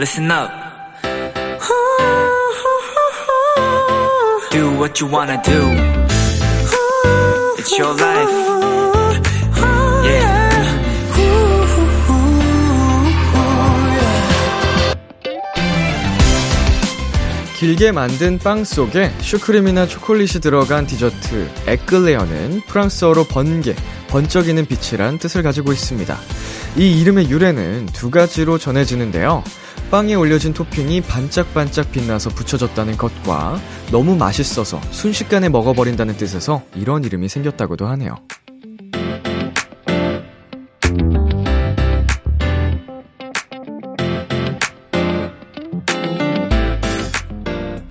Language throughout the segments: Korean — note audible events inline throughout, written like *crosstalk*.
listen up. Do what you wanna do. It's your life. Yeah. 길게 만든 빵 속에 슈크림이나 초콜릿이 들어간 디저트 에클레어는 프랑스어로 번개, 번쩍이는 빛이란 뜻을 가지고 있습니다. 이 이름의 유래는 두 가지로 전해지는데요. 빵에 올려진 토핑이 반짝반짝 빛나서 붙여졌다는 것과 너무 맛있어서 순식간에 먹어버린다는 뜻에서 이런 이름이 생겼다고도 하네요.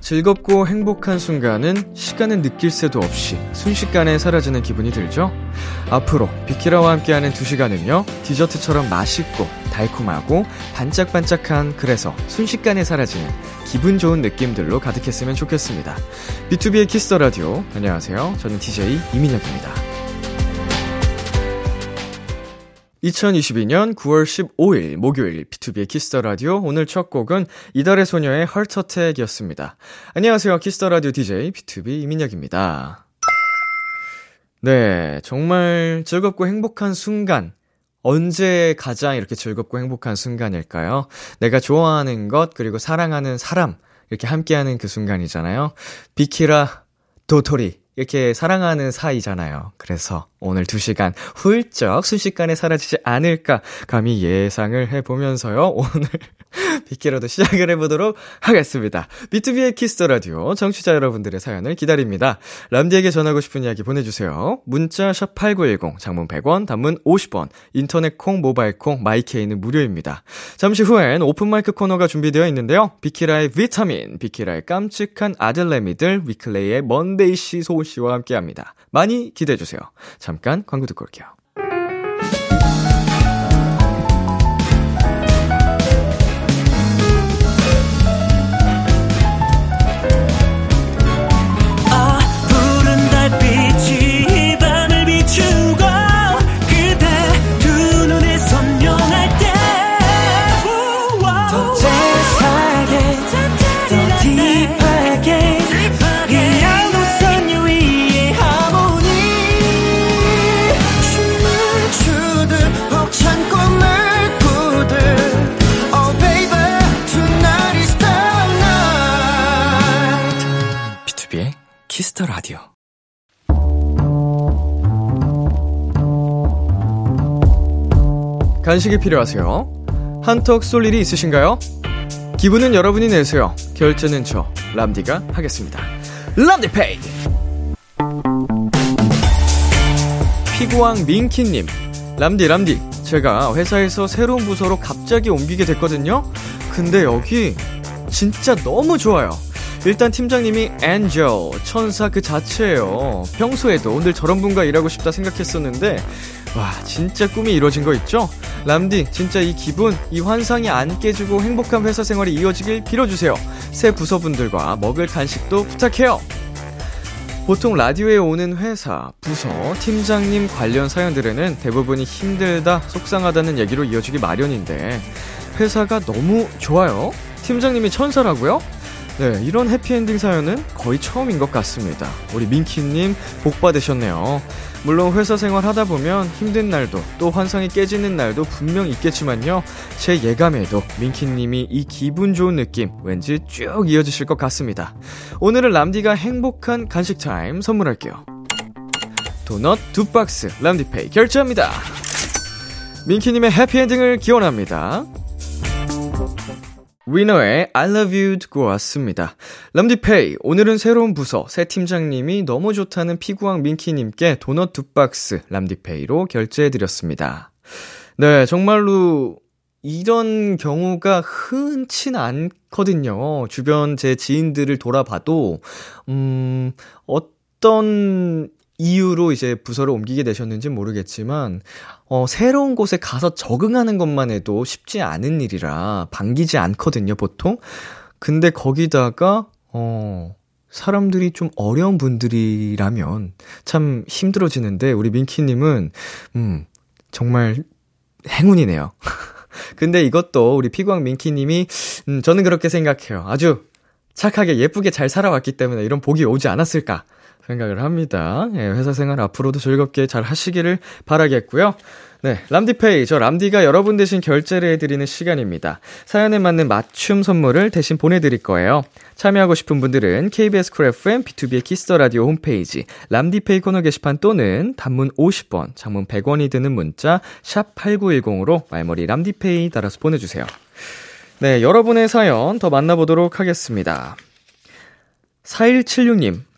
즐겁고 행복한 순간은 시간을 느낄 새도 없이 순식간에 사라지는 기분이 들죠? 앞으로 비키라와 함께하는 두 시간은요, 디저트처럼 맛있고 달콤하고 반짝반짝한 그래서 순식간에 사라지는 기분 좋은 느낌들로 가득했으면 좋겠습니다. 비투비의 Kiss the 라디오. 안녕하세요. 저는 DJ 이민혁입니다. 2022년 9월 15일 목요일 비투비의 Kiss the 라디오 오늘 첫 곡은 이달의 소녀의 Heart Attack이었습니다. 안녕하세요. Kiss the 라디오 DJ 비투비 이민혁입니다. 네, 정말 즐겁고 행복한 순간 언제 가장 이렇게 즐겁고 행복한 순간일까요? 내가 좋아하는 것 그리고 사랑하는 사람 이렇게 함께하는 그 순간이잖아요. 비키라 도토리 이렇게 사랑하는 사이잖아요. 그래서 오늘 2시간 훌쩍 순식간에 사라지지 않을까 감히 예상을 해보면서요. 오늘 *laughs* 비키라도 시작을 해보도록 하겠습니다. 비투비의 Kiss the 라디오 청취자 여러분들의 사연을 기다립니다. 람디에게 전하고 싶은 이야기 보내주세요. 문자 샵 #8910 장문 100원, 단문 50원, 인터넷 콩, 모바일 콩, 마이케이는 무료입니다. 잠시 후엔 오픈 마이크 코너가 준비되어 있는데요. 비키라의 비타민, 비키라의 깜찍한 아들내미들, 위클리의 먼데이 씨, 소은 씨와 함께합니다. 많이 기대해 주세요. 잠깐 광고 듣고 올게요. Kiss the 라디오. 간식이 필요하세요? 한턱 쏠 일이 있으신가요? 기분은 여러분이 내세요. 결제는 저 람디가 하겠습니다. 람디페이. 피구왕 민키님, 람디 람디, 제가 회사에서 새로운 부서로 갑자기 옮기게 됐거든요. 근데 여기 진짜 너무 좋아요. 일단 팀장님이 엔젤, 천사 그 자체예요. 평소에도 오늘 저런 분과 일하고 싶다 생각했었는데, 와, 진짜 꿈이 이루어진 거 있죠? 람디, 진짜 이 기분, 이 환상이 안 깨지고 행복한 회사 생활이 이어지길 빌어주세요. 새 부서분들과 먹을 간식도 부탁해요. 보통 라디오에 오는 회사, 부서, 팀장님 관련 사연들에는 대부분이 힘들다, 속상하다는 얘기로 이어지기 마련인데, 회사가 너무 좋아요? 팀장님이 천사라고요? 네, 이런 해피엔딩 사연은 거의 처음인 것 같습니다. 우리 민키님 복 받으셨네요. 물론 회사 생활 하다 보면 힘든 날도 또 환상이 깨지는 날도 분명 있겠지만요. 제 예감에도 민키님이 이 기분 좋은 느낌 왠지 쭉 이어지실 것 같습니다. 오늘은 람디가 행복한 간식 타임 선물할게요. 도넛 두 박스 람디페이 결제합니다. 민키님의 해피엔딩을 기원합니다. 위너의 I love you 듣고 왔습니다. 람디페이, 오늘은 새로운 부서, 새 팀장님이 너무 좋다는 피구왕 민키님께 도넛 두 박스 람디페이로 결제해드렸습니다. 네, 정말로 이런 경우가 흔치 않거든요. 주변 제 지인들을 돌아봐도, 음, 어떤 이유로 이제 부서를 옮기게 되셨는지 모르겠지만, 어, 새로운 곳에 가서 적응하는 것만 해도 쉽지 않은 일이라 반기지 않거든요, 보통. 근데 거기다가, 어, 사람들이 좀 어려운 분들이라면 참 힘들어지는데, 우리 민키님은, 음, 정말 행운이네요. *laughs* 근데 이것도 우리 피광 민키님이, 음, 저는 그렇게 생각해요. 아주 착하게 예쁘게 잘 살아왔기 때문에 이런 복이 오지 않았을까 생각을 합니다. 예, 회사 생활 앞으로도 즐겁게 잘 하시기를 바라겠고요. 네, 람디페이. 저 람디가 여러분 대신 결제를 해드리는 시간입니다. 사연에 맞는 맞춤 선물을 대신 보내드릴 거예요. 참여하고 싶은 분들은 KBS 쿨 FM 비투비의 Kiss the 라디오 홈페이지 람디페이 코너 게시판 또는 단문 50원, 장문 100원이 드는 문자 샵 8910으로 말머리 람디페이 달아서 보내주세요. 네, 여러분의 사연 더 만나보도록 하겠습니다. 4176님.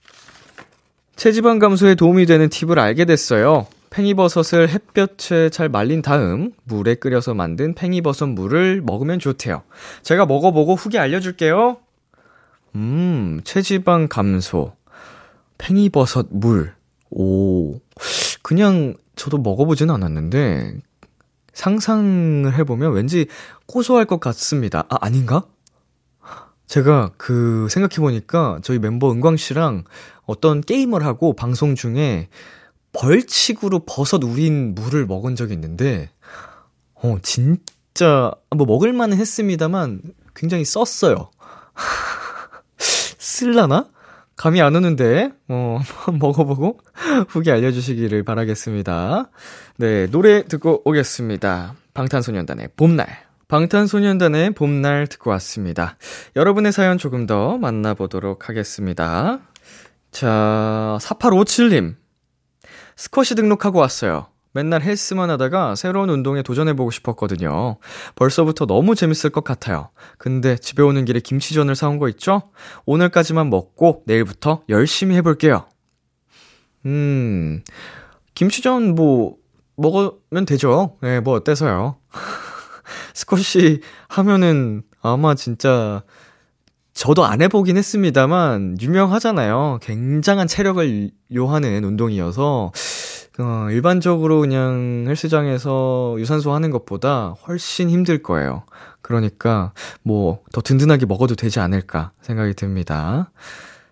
체지방 감소에 도움이 되는 팁을 알게 됐어요. 팽이버섯을 햇볕에 잘 말린 다음 물에 끓여서 만든 팽이버섯 물을 먹으면 좋대요. 제가 먹어보고 후기 알려줄게요. 음, 체지방 감소. 팽이버섯 물. 오. 그냥 저도 먹어보진 않았는데 상상을 해보면 왠지 고소할 것 같습니다. 아, 아닌가? 제가 그 생각해보니까 저희 멤버 은광 씨랑 어떤 게임을 하고 방송 중에 벌칙으로 버섯 우린 물을 먹은 적이 있는데, 어, 진짜, 뭐 먹을만은 했습니다만 굉장히 썼어요. *laughs* 쓸라나? 감이 안 오는데, 어, 한번 먹어보고 후기 알려주시기를 바라겠습니다. 네, 노래 듣고 오겠습니다. 방탄소년단의 봄날. 방탄소년단의 봄날 듣고 왔습니다. 여러분의 사연 조금 더 만나보도록 하겠습니다. 자, 4857님. 스쿼시 등록하고 왔어요. 맨날 헬스만 하다가 새로운 운동에 도전해보고 싶었거든요. 벌써부터 너무 재밌을 것 같아요. 근데 집에 오는 길에 김치전을 사온 거 있죠? 오늘까지만 먹고 내일부터 열심히 해볼게요. 음, 김치전 뭐, 먹으면 되죠. 예, 네, 뭐 어때서요? *laughs* 스쿼시 하면은 아마 진짜 저도 안 해보긴 했습니다만 유명하잖아요. 굉장한 체력을 요하는 운동이어서 어, 일반적으로 그냥 헬스장에서 유산소 하는 것보다 훨씬 힘들 거예요. 그러니까 뭐 더 든든하게 먹어도 되지 않을까 생각이 듭니다.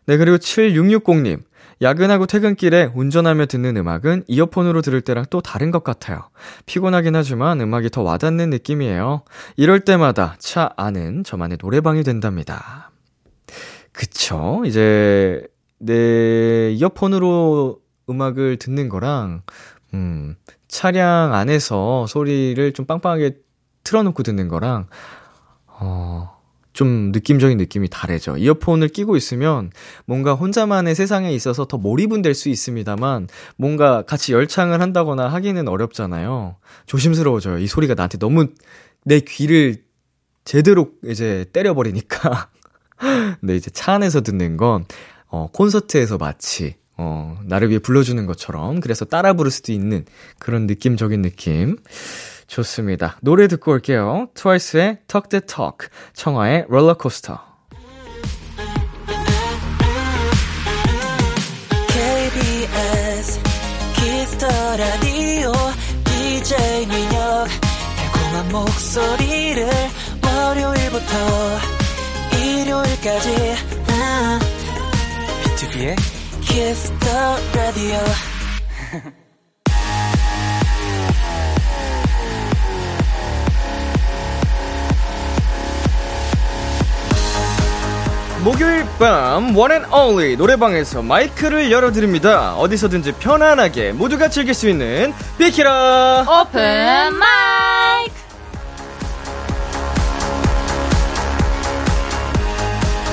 네, 그리고 7660님. 야근하고 퇴근길에 운전하며 듣는 음악은 이어폰으로 들을 때랑 또 다른 것 같아요. 피곤하긴 하지만 음악이 더 와닿는 느낌이에요. 이럴 때마다 차 안은 저만의 노래방이 된답니다. 그쵸. 이제, 내 이어폰으로 음악을 듣는 거랑, 음, 차량 안에서 소리를 좀 빵빵하게 틀어놓고 듣는 거랑, 어, 좀 느낌적인 느낌이 다르죠. 이어폰을 끼고 있으면 뭔가 혼자만의 세상에 있어서 더 몰입은 될 수 있습니다만 뭔가 같이 열창을 한다거나 하기는 어렵잖아요. 조심스러워져요. 이 소리가 나한테 너무 내 귀를 제대로 이제 때려버리니까. *laughs* 근데 이제 차 안에서 듣는 건, 어, 콘서트에서 마치, 어, 나를 위해 불러주는 것처럼 그래서 따라 부를 수도 있는 그런 느낌적인 느낌. 좋습니다. 노래 듣고 올게요. 트와이스의 Talk that Talk, 청하의 롤러코스터. KBS Kiss the 라디오 DJ 민혁 달콤한 목소리를 월요일부터 일요일까지. 비투비의 Kiss the 라디오 *laughs* 목요일 밤 one and only 노래방에서 마이크를 열어드립니다. 어디서든지 편안하게 모두가 즐길 수 있는 비키라. 오픈 마이크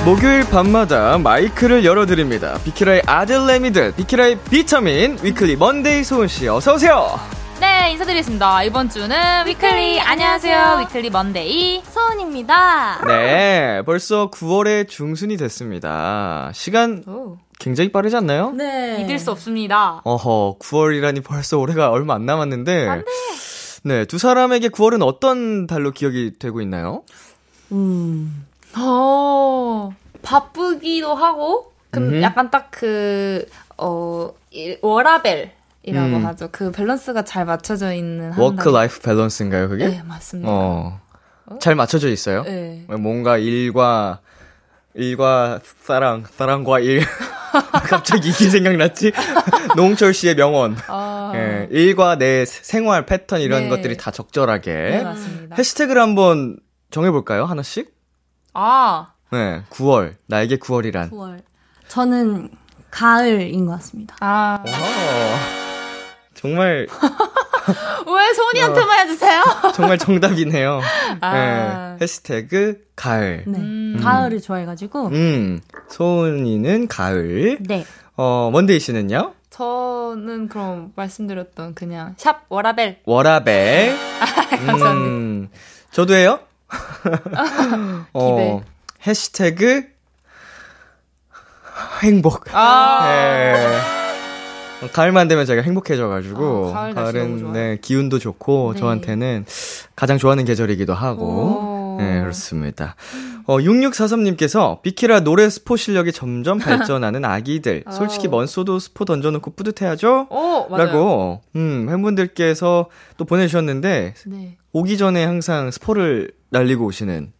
목요일 밤마다 마이크를 열어드립니다. 비키라의 아들내미들 비키라의 비타민 위클리 먼데이 소은씨 어서오세요. 네 인사드리겠습니다 이번 주는 위클리 안녕하세요 위클리 먼데이 소은입니다 네 벌써 9월의 중순이 됐습니다. 시간 오. 굉장히 빠르지 않나요? 네 믿을 수 없습니다 어허 9월이라니 벌써 올해가 얼마 안 남았는데 네, 두 사람에게 9월은 어떤 달로 기억이 되고 있나요? 어 바쁘기도 하고 그 음흠. 약간 딱 그 어 워라밸 이라고 음. 하죠 그 밸런스가 잘 맞춰져 있는 한 work 달. life 밸런스인가요, 그게? 네 맞습니다 어. 잘 맞춰져 있어요? 네. 뭔가 일과 일과 사랑, 사랑과 일. *laughs* 갑자기 이게 생각났지? *laughs* 노홍철 씨의 명언. 아, 예, 일과 내 생활 패턴 이런 네. 것들이 다 적절하게. 네, 맞습니다. 해시태그를 한번 정해볼까요? 하나씩? 아, 네, 9월. 나에게 9월이란. 9월. 저는 가을인 것 같습니다. 아. 정말, *laughs* 왜 소은이한테만 해주세요? *laughs* 정말 정답이네요. 아. 네, 해시태그 가을. 네. 음. 가을을 좋아해가지고. 음, 소은이는 가을. 네. 어, 먼데이 씨는요? 저는 그럼 말씀드렸던 그냥 샵 워라벨. 워라벨. *laughs* 감사합니다. 음, 저도 해요? 어, 기대. 해시태그 행복. 아. 네. 어, 가을만 되면 제가 행복해져가지고 아, 가을 좋아요. 네, 기운도 좋고 네. 저한테는 가장 좋아하는 계절이기도 하고 오. 네 그렇습니다. 어 6643님께서 비키라 노래 스포 실력이 점점 발전하는 *laughs* 아기들 솔직히 아우. 먼소도 스포 던져놓고 뿌듯해야죠. 오, 맞아요. 라고 음 팬분들께서 또 보내주셨는데 네. 오기 전에 항상 스포를 날리고 오시는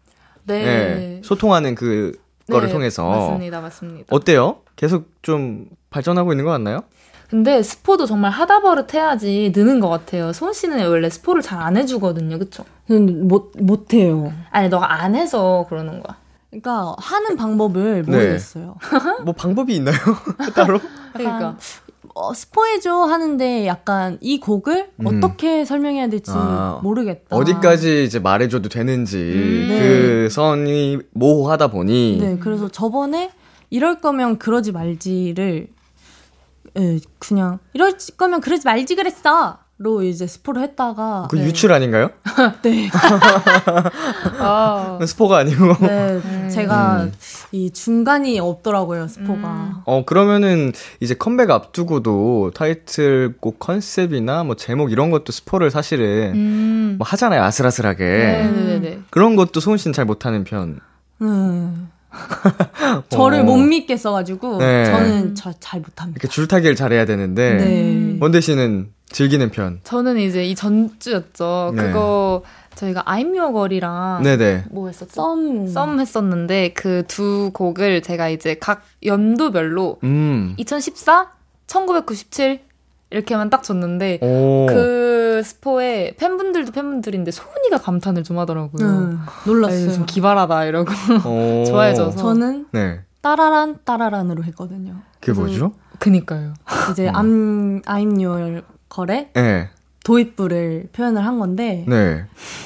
네. 네, 소통하는 그 거를 네, 통해서 맞습니다, 맞습니다. 어때요? 계속 좀 발전하고 있는 것 같나요? 근데 스포도 정말 하다 버릇 해야지 느는 것 같아요. 소은 씨는 원래 스포를 잘 안 해주거든요, 그쵸? 저는 못, 못해요. 아니, 너가 안 해서 그러는 거야. 그러니까 하는 방법을 네. 모르겠어요. 뭐 방법이 있나요? *laughs* 따로? 그러니까. 어, 스포해줘 하는데 약간 이 곡을 음. 어떻게 설명해야 될지 아, 모르겠다. 어디까지 이제 말해줘도 되는지 음. 그 선이 모호하다 보니 네, 그래서 저번에 이럴 거면 그러지 말지를 예, 그냥 이럴 거면 그러지 말지 그랬어. 로 이제 스포를 했다가 그 유출 아닌가요? *laughs* 네. *laughs* 아. 스포가 아니고. 네, 제가 음. 이 중간이 없더라고요, 스포가. 어 그러면은 이제 컴백 앞두고도 타이틀곡 컨셉이나 뭐 제목 이런 것도 스포를 사실은 음. 뭐 하잖아요 아슬아슬하게 네네네. 그런 것도 소은 씨는 잘 못하는 편. 네. *laughs* 저를 어. 못 믿겠어가지고 네. 저는 저 잘 못합니다. 이렇게 줄타기를 잘해야 되는데 네. 원대 씨는 즐기는 편. 저는 이제 이 전주였죠. 네. 그거 저희가 I'm Your Girl이랑 네네. 뭐 했었죠? 썸. 썸 했었는데 그 두 곡을 제가 이제 각 연도별로 음. 2014, 1997 이렇게만 딱 줬는데 오. 그 스포에 팬분들도 팬분들인데 소은이가 감탄을 좀 하더라고요. 네, 아유, 놀랐어요. 좀 기발하다 이러고 오. *laughs* 좋아해져서. 저는 네. 따라란 따라란으로 했거든요. 그게 뭐죠? 그니까요. 이제 음. I'm I'm your 걸의 네. 도입부를 표현을 한 건데 네.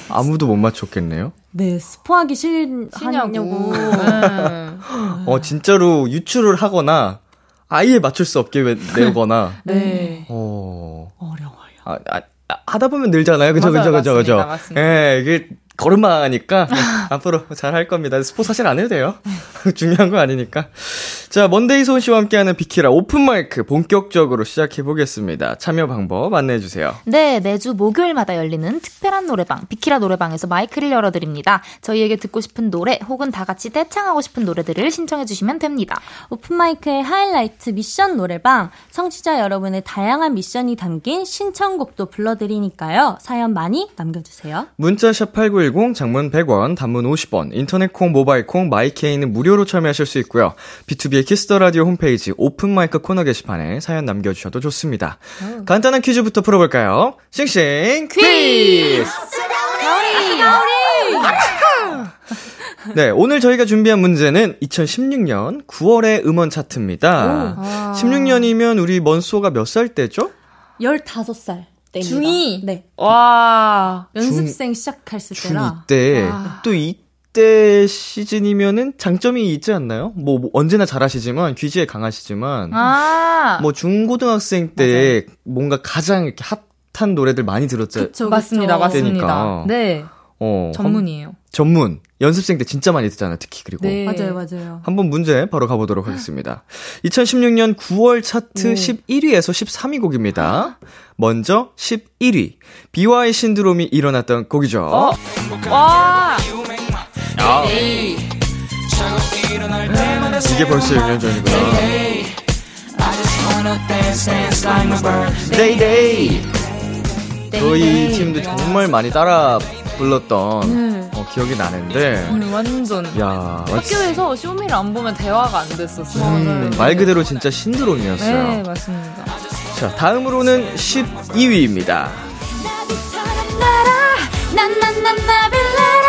아무도 못 맞췄겠네요. 네 스포하기. 싫냐고 네. 어, 진짜로 유출을 하거나 아예 맞출 수 없게 왜- 내거나. *laughs* 네. 어. 어려워요. 아, 아, 아, 하다 보면 늘잖아요. 그죠, 맞아요, 그죠, 그죠, 그죠. 맞습니다, 맞습니다. 예, 이게 걸음마니까 *laughs* 앞으로 잘 할 겁니다. 스포 사실 안 해도 돼요. *laughs* 중요한 거 아니니까. 자, 먼데이 소은 씨와 함께하는 비키라 오픈 마이크 본격적으로 시작해 보겠습니다. 참여 방법 안내해 주세요. 네, 매주 목요일마다 열리는 특별한 노래방, 비키라 노래방에서 마이크를 열어 드립니다. 저희에게 듣고 싶은 노래 혹은 다 같이 떼창하고 싶은 노래들을 신청해 주시면 됩니다. 오픈 마이크의 하이라이트 미션 노래방 청취자 여러분의 다양한 미션이 담긴 신청곡도 불러 드리니까요. 사연 많이 남겨 주세요. 문자 샵 8910 장문 100원, 단문 50원, 인터넷 콩, 모바일 콩, 마이케이는 무료로 참여하실 수 있고요. 비투비의 Kiss the 라디오 홈페이지 오픈 마이크 코너 게시판에 사연 남겨 주셔도 좋습니다. 간단한 퀴즈부터 풀어 볼까요? 싱싱 퀴즈! 네, 오늘 저희가 준비한 문제는 2016년 9월의 음원 차트입니다. 아. 16년이면 우리 먼소가 몇 살 때죠? 15살 때입니다. 중2? 네. 와. 연습생 시작했을 때라. 중2 때. 아. 또 이때 시즌이면은 장점이 있지 않나요? 뭐, 뭐 언제나 잘하시지만, 귀지에 강하시지만, 아. 뭐 중고등학생 때 뭔가 가장 이렇게 핫한 노래들 많이 들었죠. 그쵸, 맞습니다. 맞습니다. 때니까. 네. 어, 전문이에요. 한- 전문. 연습생 때 진짜 많이 듣잖아요, 특히. 그리고. 네. 맞아요, 맞아요. 한번 문제 바로 가보도록 하겠습니다. 2016년 9월 차트 11위에서 13위 곡입니다. 먼저 11위. 비와의 신드롬이 일어났던 곡이죠. 어? 와. 이게 벌써 6년 전이구나. Day Day. 저희 팀도 정말 많이 따라 불렀던 어, 기억이 나는데. 음, 완전. 야, 학교에서 쇼미를 안 보면 대화가 안 됐었어요. 음, 말 그대로 진짜 신드롬이었어요. 네, 맞습니다. 자, 다음으로는 12위입니다. 나비처럼 날아 난난난 나빌레라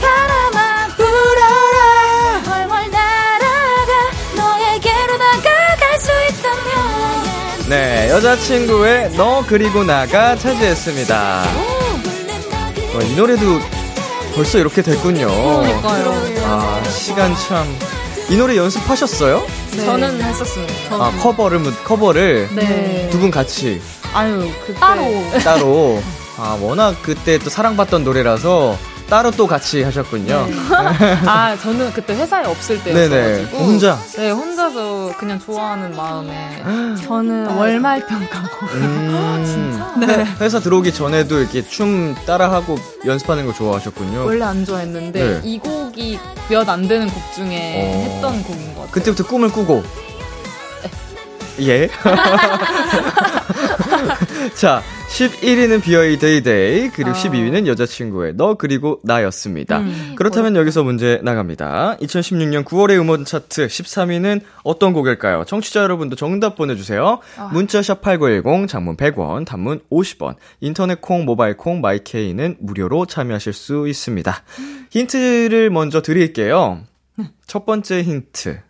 바람아 불어라 훨훨 날아가 너에게로 다가갈 수 있다면 네, 여자친구의 너 그리고 나가 차지했습니다. 어, 이 노래도 벌써 이렇게 됐군요. 아, 시간 참. 이 노래 연습하셨어요? 저는 했었습니다. 아, 커버를, 커버를 네. 두 분 같이 아유, 그때. 따로 따로. 아, 워낙 그때 또 사랑받던 노래라서 따로 또 같이 하셨군요. *laughs* 아, 저는 그때 회사에 없을. 때였어가지고. 혼자. 네, 혼자서 그냥 좋아하는 마음에. *gasps* 저는 월말 평 가고. 음, 네. 회사 들어오기 전에도 이렇게 춤 따라하고 연습하는 거 좋아하셨군요. 원래 안 좋아했는데 네. 이 곡이 몇 안 되는 곡 중에 어. 했던 곡인 것 같아요. 그때부터 꿈을 꾸고. 예. *laughs* *laughs* *laughs* 자, 11위는 비와이 Day Day, 그리고 12위는 여자친구의 너 그리고 나였습니다. 그렇다면 여기서 문제 나갑니다. 2016년 9월의 음원 차트 13위는 어떤 곡일까요? 청취자 여러분도 정답 보내주세요. 문자샵 8910, 장문 100원, 단문 50원, 인터넷 콩, 모바일 콩, my K는 무료로 참여하실 수 있습니다. 힌트를 먼저 드릴게요. 첫 번째 힌트.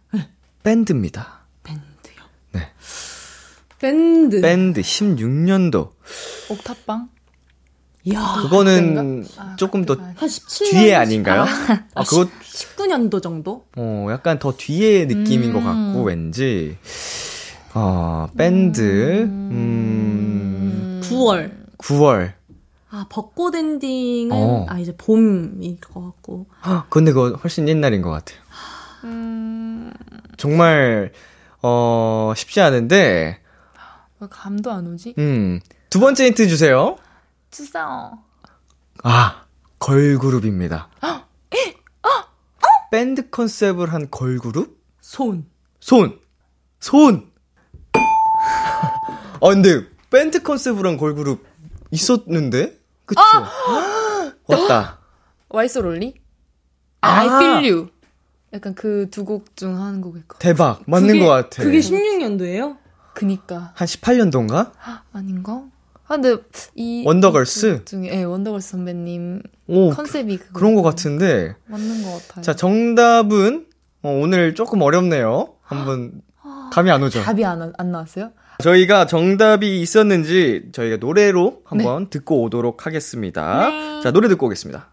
밴드입니다. 밴드. 밴드 16년도. 옥탑방? 이야. 그거는 조금 더 한 17년. 뒤에 아닌가요? 아, 그거 19년도 정도? 어, 약간 더 뒤에 느낌인 것 같고 왠지 어, 밴드 음, 9월. 9월. 아, 벚꽃 엔딩은, 어. 아, 이제 봄일 것 같고. 헉, *gasps* 근데 그거 훨씬 옛날인 것 같아요. 정말 어, 쉽지 않은데 왜 감도 안 오지? 음, 두 번째 힌트 주세요. 주세요 아, 걸그룹입니다. 밴드 컨셉을 한 걸그룹? 손. 손! 손! 아, 근데, 밴드 컨셉으로 한 걸그룹 있었는데? 그쵸? *gasps* 왔다. Why So Lonely? 아. 아, I feel you. 약간 그 두 곡 중 한 곡일 거. 대박. 맞는 그게- 것 같아. 그게 16년도예요? 그니까. 한 18년도인가? 아닌가? 아, 근데 이. 원더걸스? 이곡 중에, 예, 원더걸스 선배님 오, 컨셉이 그거. 그런 것 같은데. 맞는 것 같아요. 자, 정답은, 어, 오늘 조금 어렵네요. 한번, *gasps* 감이 안 오죠? 답이 안, 안 나왔어요? 저희가 정답이 있었는지 저희가 노래로 한번 듣고 오도록 하겠습니다. 자, 노래 듣고 오겠습니다.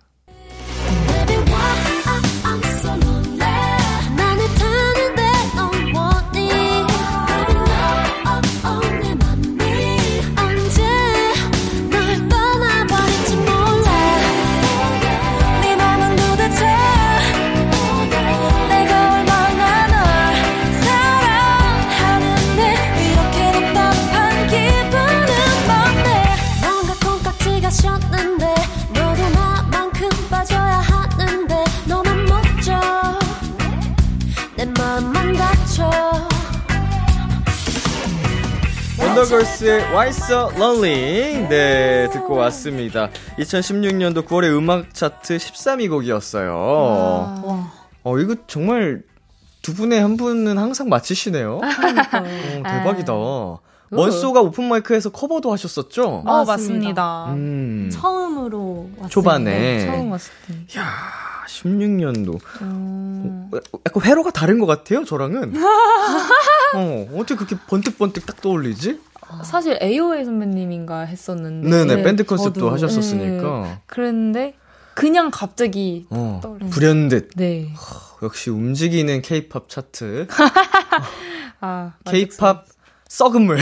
원더걸스의 Why So Lonely 네 듣고 왔습니다. 2016년도 9월의 음악 차트 13위 곡이었어요. 와. 어 이거 정말 두 분의 한 분은 항상 맞히시네요. *laughs* 어, 대박이다. 원소가 오픈 마이크에서 커버도 하셨었죠? 어, 맞습니다. 맞습니다. 음, 처음으로 왔어요. 초반에 처음 왔을 때. 야 16년도 어, 약간 회로가 다른 것 같아요. 저랑은. *laughs* 어 어떻게 그렇게 번뜩번뜩 딱 떠올리지? 사실 AOA 선배님인가 했었는데. 네네 네, 밴드 컨셉도 저도. 하셨었으니까. 그랬는데, 그냥 갑자기. 어 떠오르네. 불현듯 네. 역시 움직이는 케이팝 차트. *laughs* 아, 케이팝 썩은 물.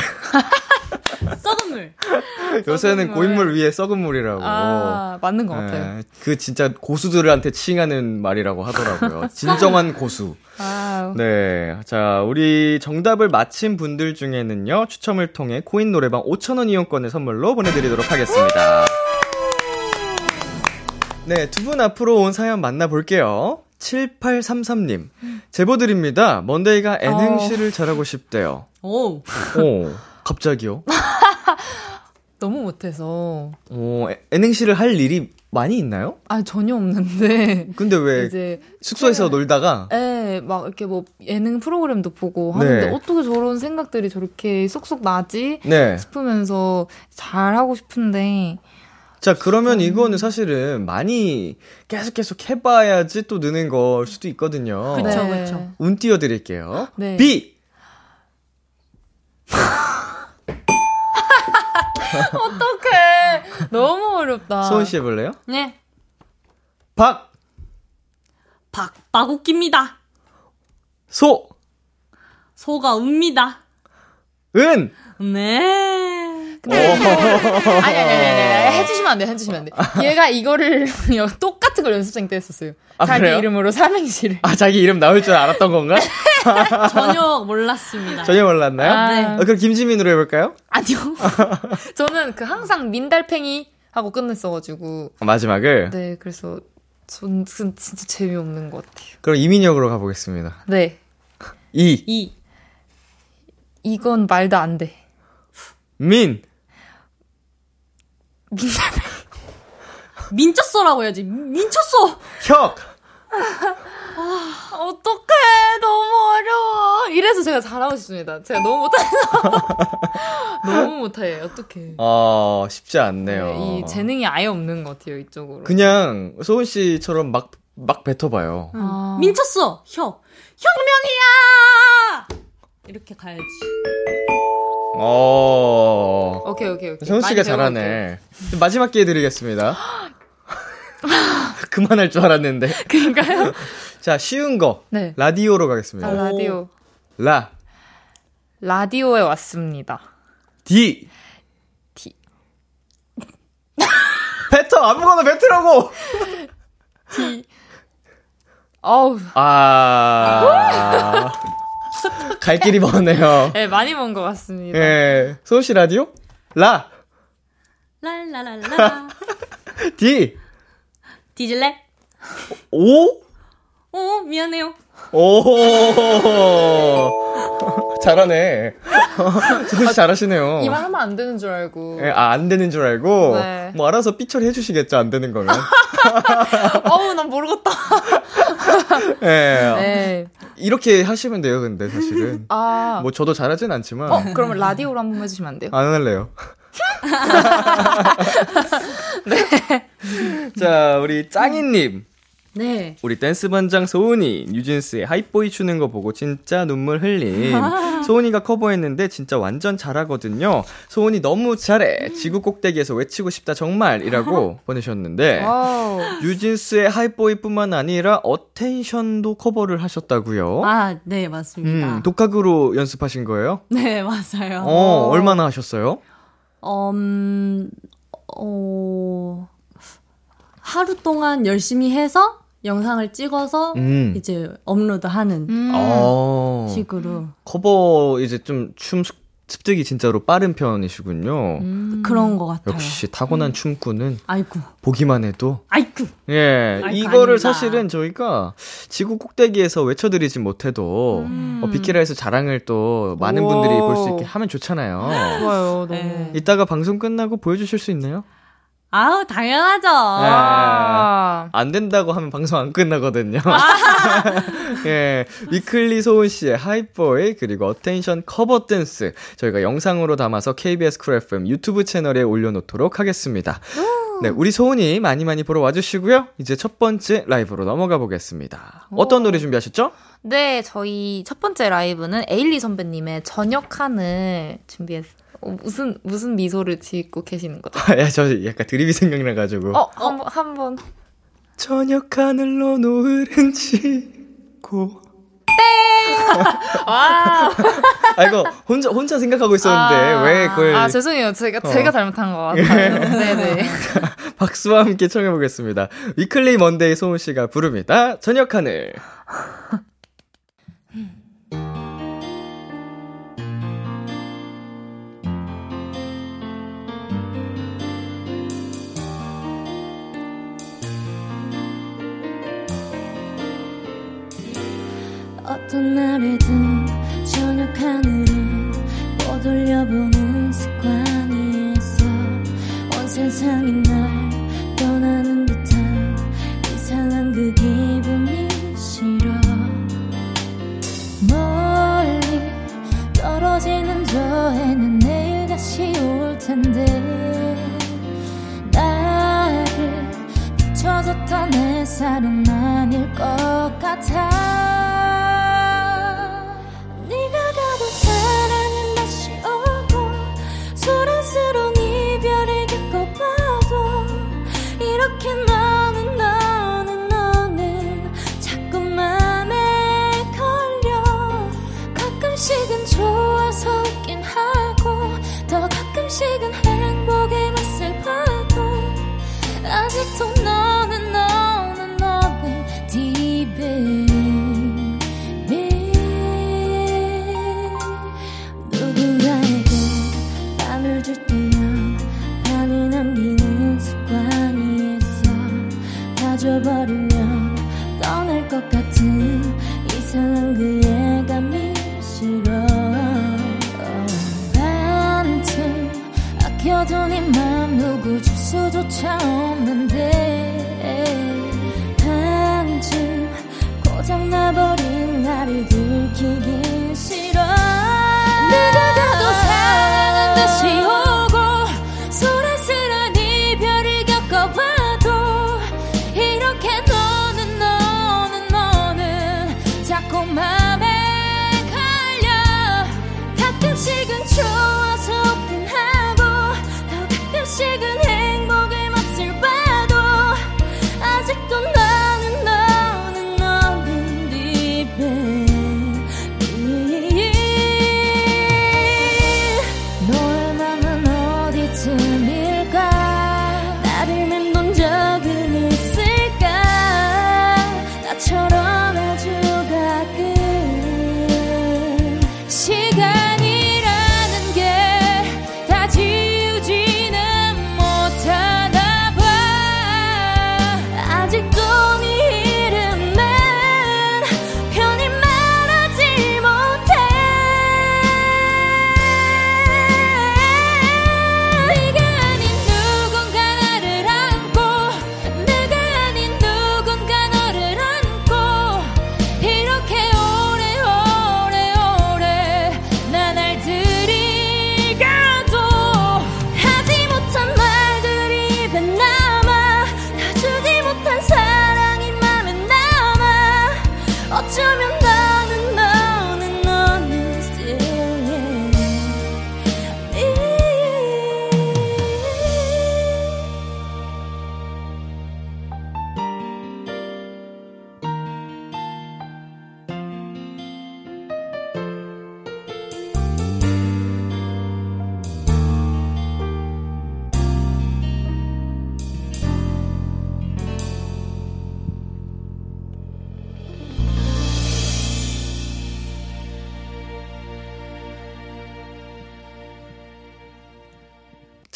썩은 물. *laughs* 요새는 물. 고인물 위에 썩은 물이라고. 아, 맞는 것 같아요. 예, 그 진짜 고수들한테 칭하는 말이라고 하더라고요. *laughs* 진정한 고수. 아, 네. 자, 우리 정답을 맞힌 분들 중에는요, 추첨을 통해 코인 노래방 5,000원 이용권을 선물로 보내드리도록 하겠습니다. 네, 두 분 앞으로 온 사연 만나볼게요. 7833님. 제보드립니다. 먼데이가 N행시를 잘하고 싶대요. 오. 오, 갑자기요? *laughs* *laughs* 너무 못해서. 오, N행시를 할 일이 많이 있나요? 아 전혀 없는데 *laughs* 근데 왜 이제 숙소에서 놀다가 예, 막 이렇게 뭐 예능 프로그램도 보고 하는데 네. 어떻게 저런 생각들이 저렇게 쏙쏙 나지 네. 싶으면서 잘 하고 싶은데 자, 그러면 이거는 사실은 많이 계속 계속 해봐야지 또 느는 걸 수도 있거든요. 그쵸, 네. 그쵸. 운 띄워드릴게요. 네. B! *laughs* *laughs* 어떡해 너무 어렵다. 소은 씨 해볼래요? 네. 박! 박 박 웃깁니다. 소! 소가 웁니다. 은! 네. 근데 아니 아니 아니 아니 해주시면 안 돼, 해주시면 안 돼. 얘가 이거를 *laughs* 똑같은 걸 연습생 때 했었어요. 아, 자기 그래요? 이름으로 삼행시를. 아, 자기 이름 나올 줄 알았던 건가? *laughs* 전혀 몰랐습니다. 전혀 몰랐나요? 아. 네. 어, 그럼 김지민으로 해볼까요? 아니요. *laughs* 저는 그 항상 민달팽이 하고 끝냈어가지고. 마지막을. 네, 그래서 전 진- 진짜 재미없는 것 같아요. 그럼 이민혁으로 가보겠습니다. 네, 이, 이 이건 말도 안 돼. 민, 민쳤어라고 해야지. 민쳤어. 혁! 어떡해, 너무 어려워. 이래서 제가 잘하고 싶습니다. 제가 너무 못해서. *laughs* 너무 못해, 어떡해. 어, 쉽지 않네요. 네, 이 재능이 아예 없는 것 같아요, 이쪽으로. 그냥 소은 씨처럼 막, 막 뱉어봐요. 아. 민쳤어. 혁. 혁명이야. 이렇게 가야지. 어. 오케이, 오케이, 오케이. 소은 씨가. 잘하네. 마지막 기회 드리겠습니다. *laughs* 그만할 줄 알았는데. 그러니까요? *laughs* 자, 쉬운 거. 네. 라디오로 가겠습니다. 아, 라디오. 라, 라디오에 왔습니다. 디. 디. *laughs* 뱉어! 아무거나 뱉으라고! 어우, 아. *laughs* 갈 길이 먼네요. 네, 많이 본것 같습니다. 예. 씨 라디오? 라, 랄랄랄라. *laughs* 디. 뒤질래? 오? 어, 미안해요. 오. *laughs* 잘하네. 씨 잘하시네요. 이만 하면 안 되는 줄 알고. 예, 아, 안 되는 줄 알고. 네. 뭐 알아서 삐처리 해주시겠죠, 안 되는 거면. 어우, 난 모르겠다. 예. 네. 이렇게 하시면 돼요, 근데 사실은. *laughs* 아, 뭐 저도 잘하진 않지만. 어, 그러면 라디오로 한번 해주시면 안 돼요? 안 할래요. *laughs* *laughs* 자, 우리 짱이님. 네. 우리 댄스 반장 소은이 뉴진스의 하이보이 추는 거 보고 진짜 눈물 흘림. *laughs* 소은이가 커버했는데 진짜 완전 잘하거든요. 소은이 너무 잘해. 지구 꼭대기에서 외치고 싶다 정말이라고 *laughs* 보내셨는데. 뉴진스의 Hype Boy뿐만 아니라 Attention도 커버를 하셨다고요. 아, 네, 맞습니다. 음, 독학으로 연습하신 거예요? *laughs* 네, 맞아요. 어, 얼마나 하셨어요? 음, 어, 하루 동안 열심히 해서 영상을 찍어서 음. 이제 업로드하는 음. 어. 식으로 커버 이제 좀 춤 습득이 진짜로 빠른 편이시군요. 음. 그런 것 같아요. 역시 타고난 춤꾼은 아이고, 보기만 해도 아이고. 예 아이고, 이거를 아닙니다. 사실은 저희가 지구 꼭대기에서 외쳐드리지 못해도 음. 어, 비키라에서 자랑을 또 많은 분들이 오. 볼수 있게 하면 좋잖아요. 좋아요, 너무. 네. 이따가 방송 끝나고 보여주실 수 있나요? 아우, 당연하죠. 아. 안 된다고 하면 방송 안 끝나거든요. 아. *laughs* 예, 위클리 소은 씨의 Hype Boy 그리고 Attention 커버 댄스 저희가 영상으로 담아서 KBS Cool FM 유튜브 채널에 올려놓도록 하겠습니다. 네, 우리 소은이 많이 많이 보러 와주시고요. 이제 첫 번째 라이브로 넘어가 보겠습니다. 어떤 노래 준비하셨죠? 네, 저희 첫 번째 라이브는 에일리 선배님의 저녁 하늘 준비했어요. 어, 무슨, 무슨 미소를 짓고 계시는 거죠? 야, 저 약간 드립이 생각나 가지고. 어, 한 번, 한 번. 저녁 하늘로 노을은 지고. 와. 아, 이거 혼자, 혼자 생각하고 있었는데, 왜 그걸. 아, 죄송해요. 제가, 어. 제가 잘못한 것 같아요. *laughs* 네네. 박수와 함께 청해 보겠습니다. 위클리 먼데이 소은 씨가 부릅니다. 저녁 하늘. 어떤 날에든 저녁 하늘을 못 올려보는 습관이 있어. 온 세상이 날 떠나는 듯한 이상한 그 기분이 싫어. 멀리 떨어지는 저 해는 내일 다시 올 텐데. 나를 비춰줬던 햇살은 아닐 것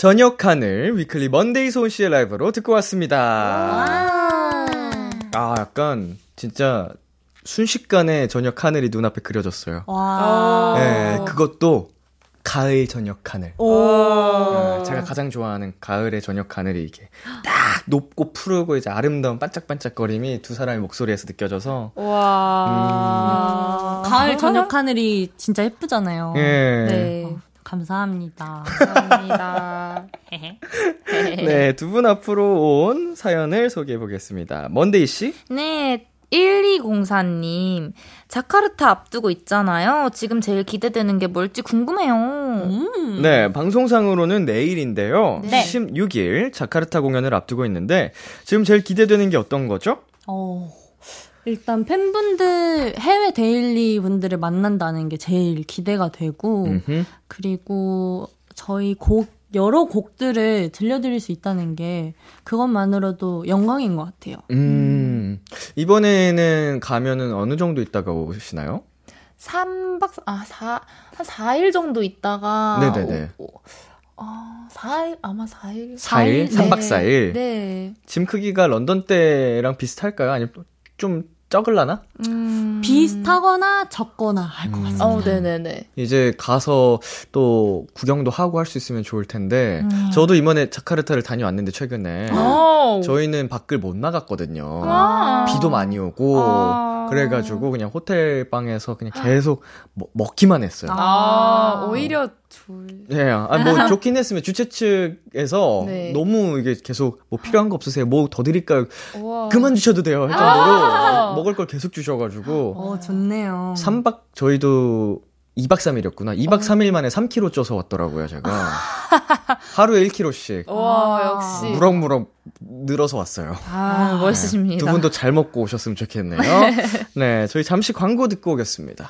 저녁 하늘 위클리 먼데이 소은 씨의 라이브로 듣고 왔습니다. 아, 약간 진짜 순식간에 저녁 하늘이 눈앞에 그려졌어요. 와. 네, 그것도 가을 저녁 하늘. 오. 네, 제가 가장 좋아하는 가을의 저녁 하늘이 이게 *gasps* 딱 높고 푸르고 이제 아름다운 반짝반짝거림이 두 사람의 목소리에서 느껴져서 와. 가을 저녁 하늘이 진짜 예쁘잖아요. 예. 네. 감사합니다. 감사합니다. *laughs* 네, 두 분 앞으로 온 사연을 소개해 보겠습니다. 먼데이 씨? 네, 1204님. 자카르타 앞두고 있잖아요. 지금 제일 기대되는 게 뭘지 궁금해요. 음. 네, 방송상으로는 내일인데요. 네. 16일 자카르타 공연을 앞두고 있는데 지금 제일 기대되는 게 어떤 거죠? 어, 일단 팬분들, 해외 데일리 분들을 만난다는 게 제일 기대가 되고, 음흠. 그리고 저희 곡, 여러 곡들을 들려드릴 수 있다는 게 그것만으로도 영광인 것 같아요. 음, 이번에는 가면은 어느 정도 있다가 오시나요? 3박, 아, 4, 한 4일 정도 있다가. 네네네. 오, 오, 어, 4일, 아마 4일. 4일? 3박 4일? 네. 짐 크기가 런던 때랑 비슷할까요? 아니면 좀 적을라나? 음. 비슷하거나 적거나 할것 같습니다. 어, 네네네. 이제 가서 또 구경도 하고 할 수 있으면 좋을 텐데 저도 이번에 자카르타를 다녀왔는데 최근에 어. 저희는 밖을 못 나갔거든요. 아. 비도 많이 오고 아. 그래가지고 그냥 호텔 방에서 그냥 계속 먹, 먹기만 했어요. 아, 오히려 좋을. 예, 아, 뭐 *laughs* 좋긴 했으면 주최 측에서 네. 너무 이게 계속 뭐 필요한 거 없으세요? 뭐 더 드릴까요? 우와. 그만 주셔도 돼요. 할 정도로 아. 먹을 걸 계속 주셔가지고 어, 좋네요. 3박 저희도 2박 3일이었구나. 2박 3일 만에 3kg 쪄서 왔더라고요, 제가. 하루에 1kg씩 와, 역시. 무럭무럭 늘어서 왔어요. 아, 멋있으십니다. 두 분도 잘 먹고 오셨으면 좋겠네요. *laughs* 네, 저희 잠시 광고 듣고 오겠습니다.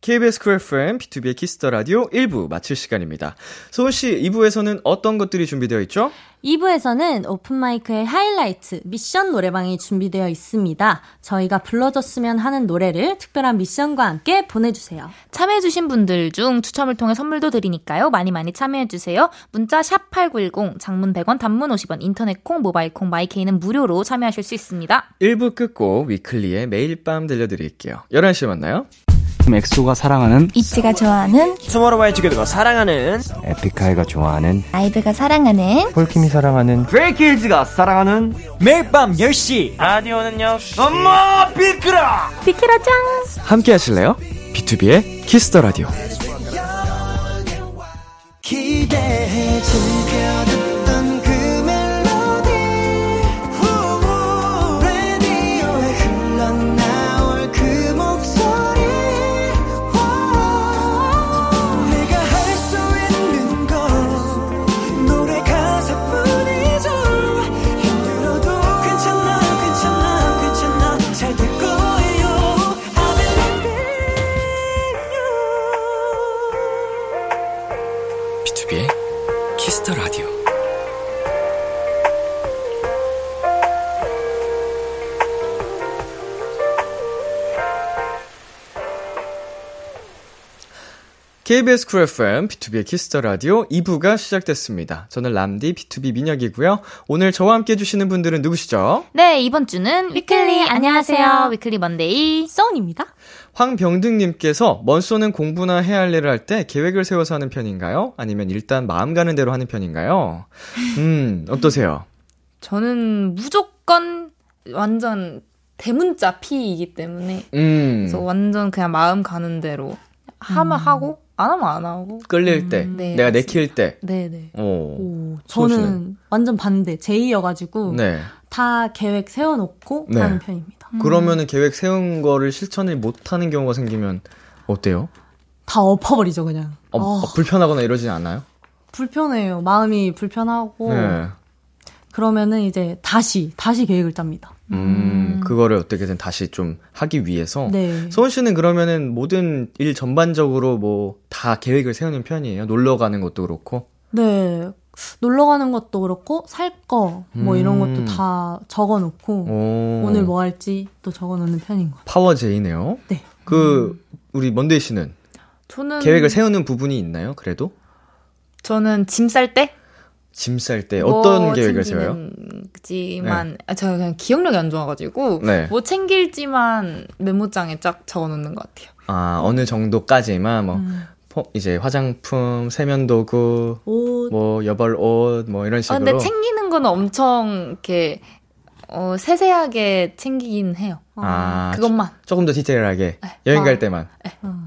KBS Cool FM, 비투비의 Kiss the Radio 1부 마칠 시간입니다. 소은 씨, 2부에서는 어떤 것들이 준비되어 있죠? 2부에서는 오픈마이크의 하이라이트, 미션 노래방이 준비되어 있습니다. 저희가 불러줬으면 하는 노래를 특별한 미션과 함께 보내주세요. 참여해주신 분들 중 추첨을 통해 선물도 드리니까요. 많이 많이 참여해주세요. 문자 샵8910, 장문 100원, 단문 50원, 인터넷 콩, 모바일 콩, my K는 무료로 참여하실 수 있습니다. 1부 끝곡 위클리의 매일 밤 들려드릴게요. 11시에 만나요. 엑소가 사랑하는 있지가 좋아하는 투모로우바이투게더가 사랑하는 에픽하이가 좋아하는 아이브가 사랑하는 폴킴이 사랑하는 스트레이키즈가 사랑하는 매일 밤 10시 라디오는요 엄마 비키라 비키라 짱! 함께 하실래요? 비투비의 Kiss the Radio. 기대해 즐 Kiss the Radio. KBS Cool FM, 비투비의 Kiss the Radio 2부가 시작됐습니다. 저는 람디 B2B 민혁이고요. 오늘 저와 함께 해주시는 분들은 누구시죠? 네, 이번 주는 위클리 안녕하세요. 위클리 먼데이. 소은입니다. 황병등님께서 먼소는 공부나 해야 할 일을 할 때 계획을 세워서 하는 편인가요? 아니면 일단 마음 가는 대로 하는 편인가요? 음, 어떠세요? 저는 무조건 완전 대문자 P이기 때문에 음, 그래서 완전 그냥 마음 가는 대로 하면 하고 안 하면 안 하고 끌릴 때, 네, 내가 맞습니다. 내킬 때, 네네 어, 오, 씨는? 저는 완전 반대, 제이여가지고 네. 다 계획 세워놓고 네. 하는 편입니다. 그러면은 계획 세운 거를 실천을 못 하는 경우가 생기면 어때요? 다 엎어버리죠, 그냥. 어, 어, 어, 불편하거나 이러진 않아요? 불편해요. 마음이 불편하고. 네. 그러면은 이제 다시, 다시 계획을 짭니다. 음, 그거를 어떻게든 다시 좀 하기 위해서. 네. 소은 씨는 그러면은 모든 일 전반적으로 뭐 다 계획을 세우는 편이에요? 놀러 가는 것도 그렇고. 네. 놀러 가는 것도 그렇고, 살 거, 뭐 이런 음. 것도 다 적어 놓고, 오. 오늘 뭐 할지 또 적어 놓는 편인 것 같아요. 파워제이네요. 네. 그, 우리 먼데이 씨는 저는 계획을 세우는 부분이 있나요? 그래도? 저는 짐 쌀 때 짐 쌀 때 어떤 뭐 계획을 세워요? 챙기는지만 아, 제가 그냥 기억력이 안 좋아가지고 네. 뭐 챙길지만 메모장에 쫙 적어놓는 것 같아요. 아, 어느 정도까지만 뭐, 음. 포- 이제 화장품, 세면도구, 옷, 뭐 여벌 옷, 뭐 이런 아, 식으로. 근데 챙기는 거는 엄청 이렇게 어, 세세하게 챙기긴 해요. 아, 그것만. 조 금 더 디테일하게 네. 여행 갈 아. 때만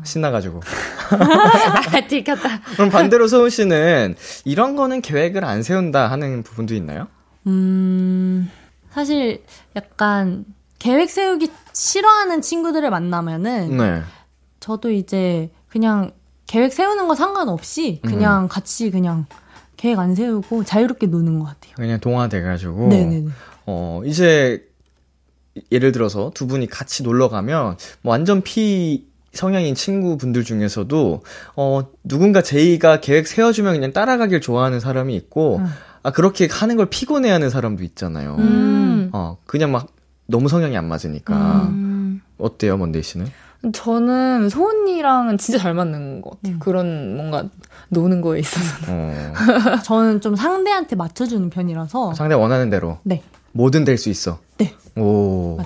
신나가지고. *laughs* 아, 들켰다. 그럼 반대로 소은 씨는 이런 거는 계획을 안 세운다 하는 부분도 있나요? 음, 사실 약간 계획 세우기 싫어하는 친구들을 만나면은, 네. 저도 이제 그냥 계획 세우는 거 상관없이 그냥 같이 그냥 계획 안 세우고 자유롭게 노는 것 같아요. 그냥 동화돼가지고. 네네네. 어 이제 예를 들어서 두 분이 같이 놀러 가면 뭐 완전 P 성향인 친구분들 중에서도 어 누군가 제이가 계획 세워주면 그냥 따라가길 좋아하는 사람이 있고 아 그렇게 하는 걸 피곤해하는 사람도 있잖아요. 음. 어 그냥 막 너무 성향이 안 맞으니까 음. 어때요, 먼데이 씨는? 저는 소은이랑은 진짜 잘 맞는 것 음. 같아요. 그런 뭔가 노는 거에 있어서. 어 *laughs* 저는 좀 상대한테 맞춰주는 편이라서 상대 원하는 대로 네. 뭐든 될 수 있어. 네. 오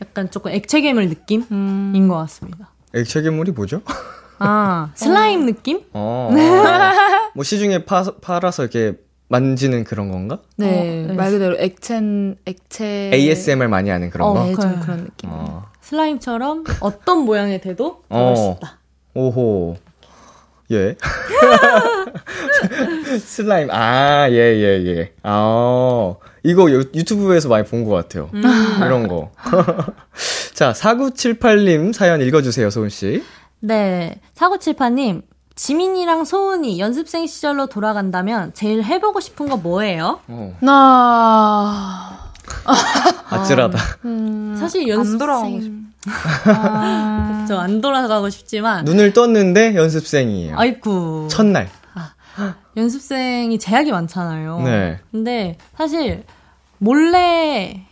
약간 조금 액체괴물 느낌인 음. 것 같습니다. 액체괴물이 뭐죠? 아 *laughs* 슬라임 느낌? 어, *laughs* 뭐 시중에 파, 팔아서 이렇게 만지는 그런 건가? 네, 어, 네. 말 그대로 액체, 액체. ASMR 많이 하는 그런 어, 거? 네, 좀. 그런 느낌. 어. 슬라임처럼 어떤 모양이 돼도 어. 그럴 수 있다. 오호. 예. *laughs* 슬라임. 아, 예, 예, 예. 아, 이거 유, 유튜브에서 많이 본 것 같아요. 이런 거. *laughs* 자, 4978님 사연 읽어주세요, 소은씨. 네. 사고칠파님, 지민이랑 소은이 연습생 시절로 돌아간다면 제일 해보고 싶은 거 뭐예요? 어, 나, *laughs* 아찔하다. 사실 안 연습생 돌아가고 싶 아... 그쵸, 안 돌아가고 싶지만 눈을 떴는데 연습생이에요. 아이쿠 첫날. 연습생이 제약이 많잖아요. 네. 근데 사실 몰래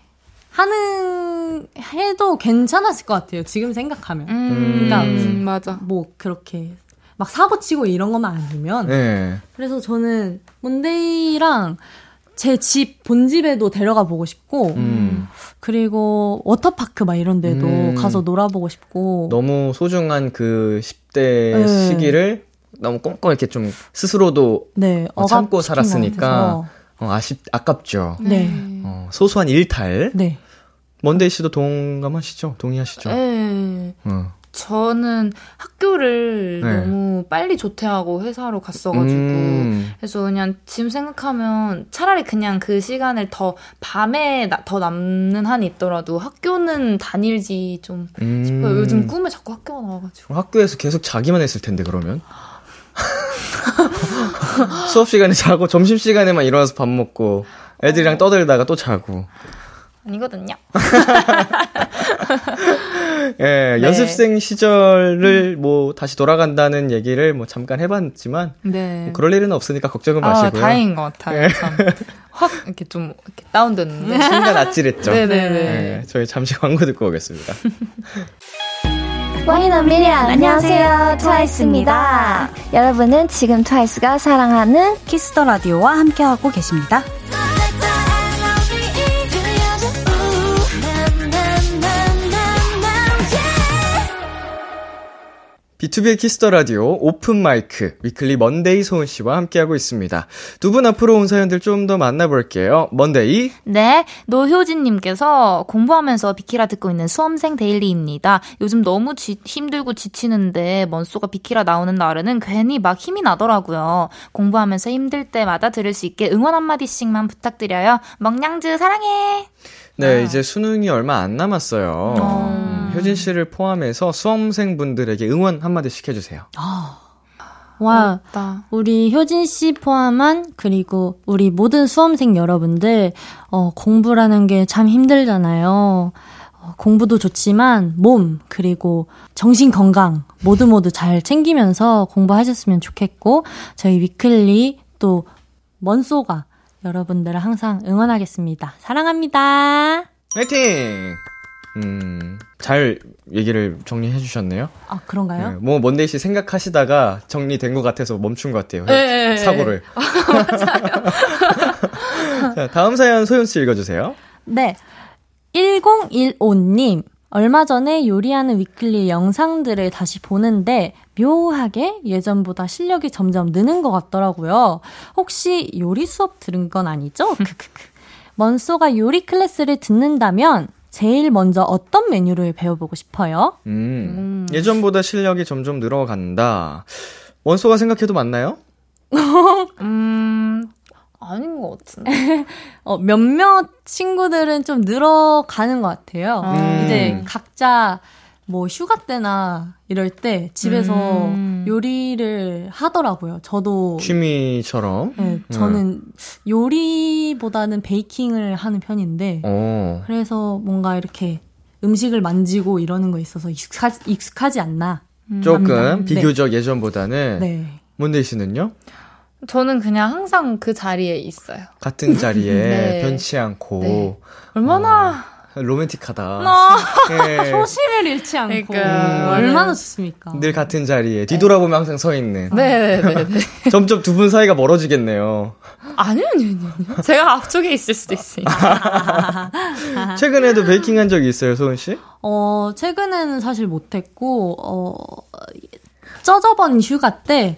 하는 해도 괜찮았을 것 같아요. 지금 생각하면 음, 그러니까 음, 맞아. 뭐 그렇게 막 사고 치고 이런 것만 아니면 네. 그래서 저는 몬데이랑 제 집 본집에도 데려가 보고 싶고 음, 그리고 워터파크 막 이런 데도 음. 가서 놀아보고 싶고 너무 소중한 그 10대 네. 시기를 너무 꼼꼼 이렇게 좀 스스로도 네 어, 참고 살았으니까. 어, 아쉽, 아깝죠. 네. 어, 소소한 일탈. 네. 먼데이 씨도 동감하시죠? 동의하시죠? 네. 어. 저는 학교를 네. 너무 빨리 조퇴하고 회사로 갔어가지고 음, 그래서 그냥 지금 생각하면 차라리 그냥 그 시간을 더 밤에 나- 더 남는 한이 있더라도 학교는 다닐지 좀 음. 싶어요. 요즘 꿈에 자꾸 학교가 나와가지고. 학교에서 계속 자기만 했을 텐데 그러면 *laughs* 수업 시간에 자고 점심 시간에만 일어나서 밥 먹고 애들이랑 떠들다가 또 자고 아니거든요. *laughs* 예 연습생 시절을 뭐 다시 돌아간다는 얘기를 뭐 잠깐 해봤지만 네. 뭐 그럴 일은 없으니까 걱정은 아, 마시고요 다행인 것 같아요. 네. 참. 확 이렇게 좀 이렇게 다운됐는데. *laughs* 순간 아찔했죠 네네네. 예, 저희 잠시 광고 듣고 오겠습니다 *laughs* One in a million 안녕하세요 트와이스입니다 여러분은 지금 트와이스가 사랑하는 Kiss the Radio와 함께하고 계십니다 비투비의 Kiss the Radio 오픈 마이크 위클리 먼데이 소은 씨와 함께하고 있습니다. 두 분 앞으로 온 사연들 좀 더 만나볼게요. 먼데이 네, 노효진님께서 공부하면서 비키라 듣고 있는 수험생 데일리입니다. 요즘 너무 지- 힘들고 지치는데 먼소가 비키라 나오는 날에는 괜히 막 힘이 나더라고요. 공부하면서 힘들 때마다 들을 수 있게 응원 한 마디씩만 부탁드려요. 먹냥즈 사랑해! 네 이제 수능이 얼마 안 남았어요. 효진 씨를 포함해서 수험생분들에게 응원 한마디씩 해주세요. 와 나. 우리 효진 씨 포함한 그리고 우리 모든 수험생 여러분들 어, 공부라는 게 참 힘들잖아요. 어, 공부도 좋지만 몸 그리고 정신 건강 모두 모두 잘 챙기면서 공부하셨으면 좋겠고 저희 위클리 또 먼소가 여러분들을 항상 응원하겠습니다. 사랑합니다. 화이팅! 음, 잘 얘기를 정리해 주셨네요. 아 그런가요? 네, 뭐 먼데이 씨 생각하시다가 정리된 것 같아서 멈춘 것 같아요. 네, 네, 사고를. *laughs* *laughs* 자, 다음 사연 소연 씨 읽어주세요. 네. 1015님. 얼마 전에 요리하는 위클리 영상들을 다시 보는데 묘하게 예전보다 실력이 점점 느는 것 같더라고요. 혹시 요리 수업 들은 건 아니죠? *laughs* 크크크. 먼소가 요리 클래스를 듣는다면 제일 먼저 어떤 메뉴를 배워보고 싶어요? 음, 예전보다 실력이 점점 늘어간다. 원소가 생각해도 맞나요? *laughs* 음, 아닌 것 같은데. *laughs* 어, 몇몇 친구들은 좀 늘어가는 것 같아요. 음. 이제 각자 뭐 휴가 때나 이럴 때 집에서 음. 요리를 하더라고요. 저도 취미처럼. 네, 저는 요리보다는 베이킹을 하는 편인데 어. 그래서 뭔가 이렇게 음식을 만지고 이러는 거 있어서 익숙하, 익숙하지 않나. 조금 합니다. 비교적 예전보다는 네. 몬데이 씨는요? 저는 그냥 항상 그 자리에 있어요. 같은 자리에 *laughs* 네. 변치 않고 네. 얼마나 로맨틱하다. 아. 네. *laughs* *laughs* 소심을 잃지 않고 그러니까. 얼마나 좋습니까? 늘 같은 자리에 뒤돌아보면 항상 서 있는. 네네네. 점점 두 분 사이가 멀어지겠네요. 아니요, 아니요, 아니요. 제가 앞쪽에 있을 수도 있으니까. 최근에도 베이킹 한 적이 있어요, 소은 씨? 어, 최근에는 사실 못했고, 어, 쩌저번 휴가 때,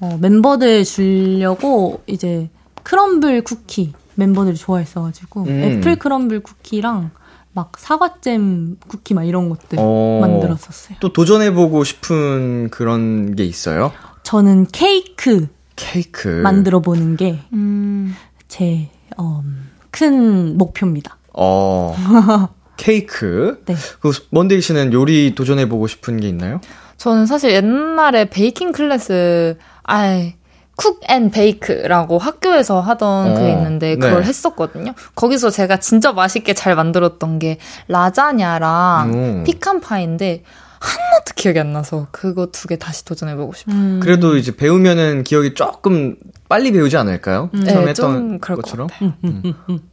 어, 멤버들 주려고 이제 crumble 쿠키 멤버들이 좋아했어가지고, 음. apple crumble 쿠키랑 막 사과잼 쿠키 막 이런 것들 어. 만들었었어요. 또 도전해보고 싶은 그런 게 있어요? 저는 케이크 케이크. 만들어 보는 게 음. 제, 어, 큰 목표입니다. 어. *laughs* 케이크. 네. 그 먼데이 씨는 요리 도전해보고 싶은 게 있나요? 저는 사실 옛날에 baking class, 아이, Cook and Bake라고 학교에서 하던 어, 그게 있는데 그걸 네. 했었거든요. 거기서 제가 진짜 맛있게 잘 만들었던 게 라자냐랑 음. 피칸 파인데 하나도 기억이 안 나서 그거 두 개 다시 도전해보고 싶어요. 음. 그래도 이제 배우면은 기억이 조금 빨리 배우지 않을까요? 처음 네, 했던 좀 그럴 것 것처럼? 같아요.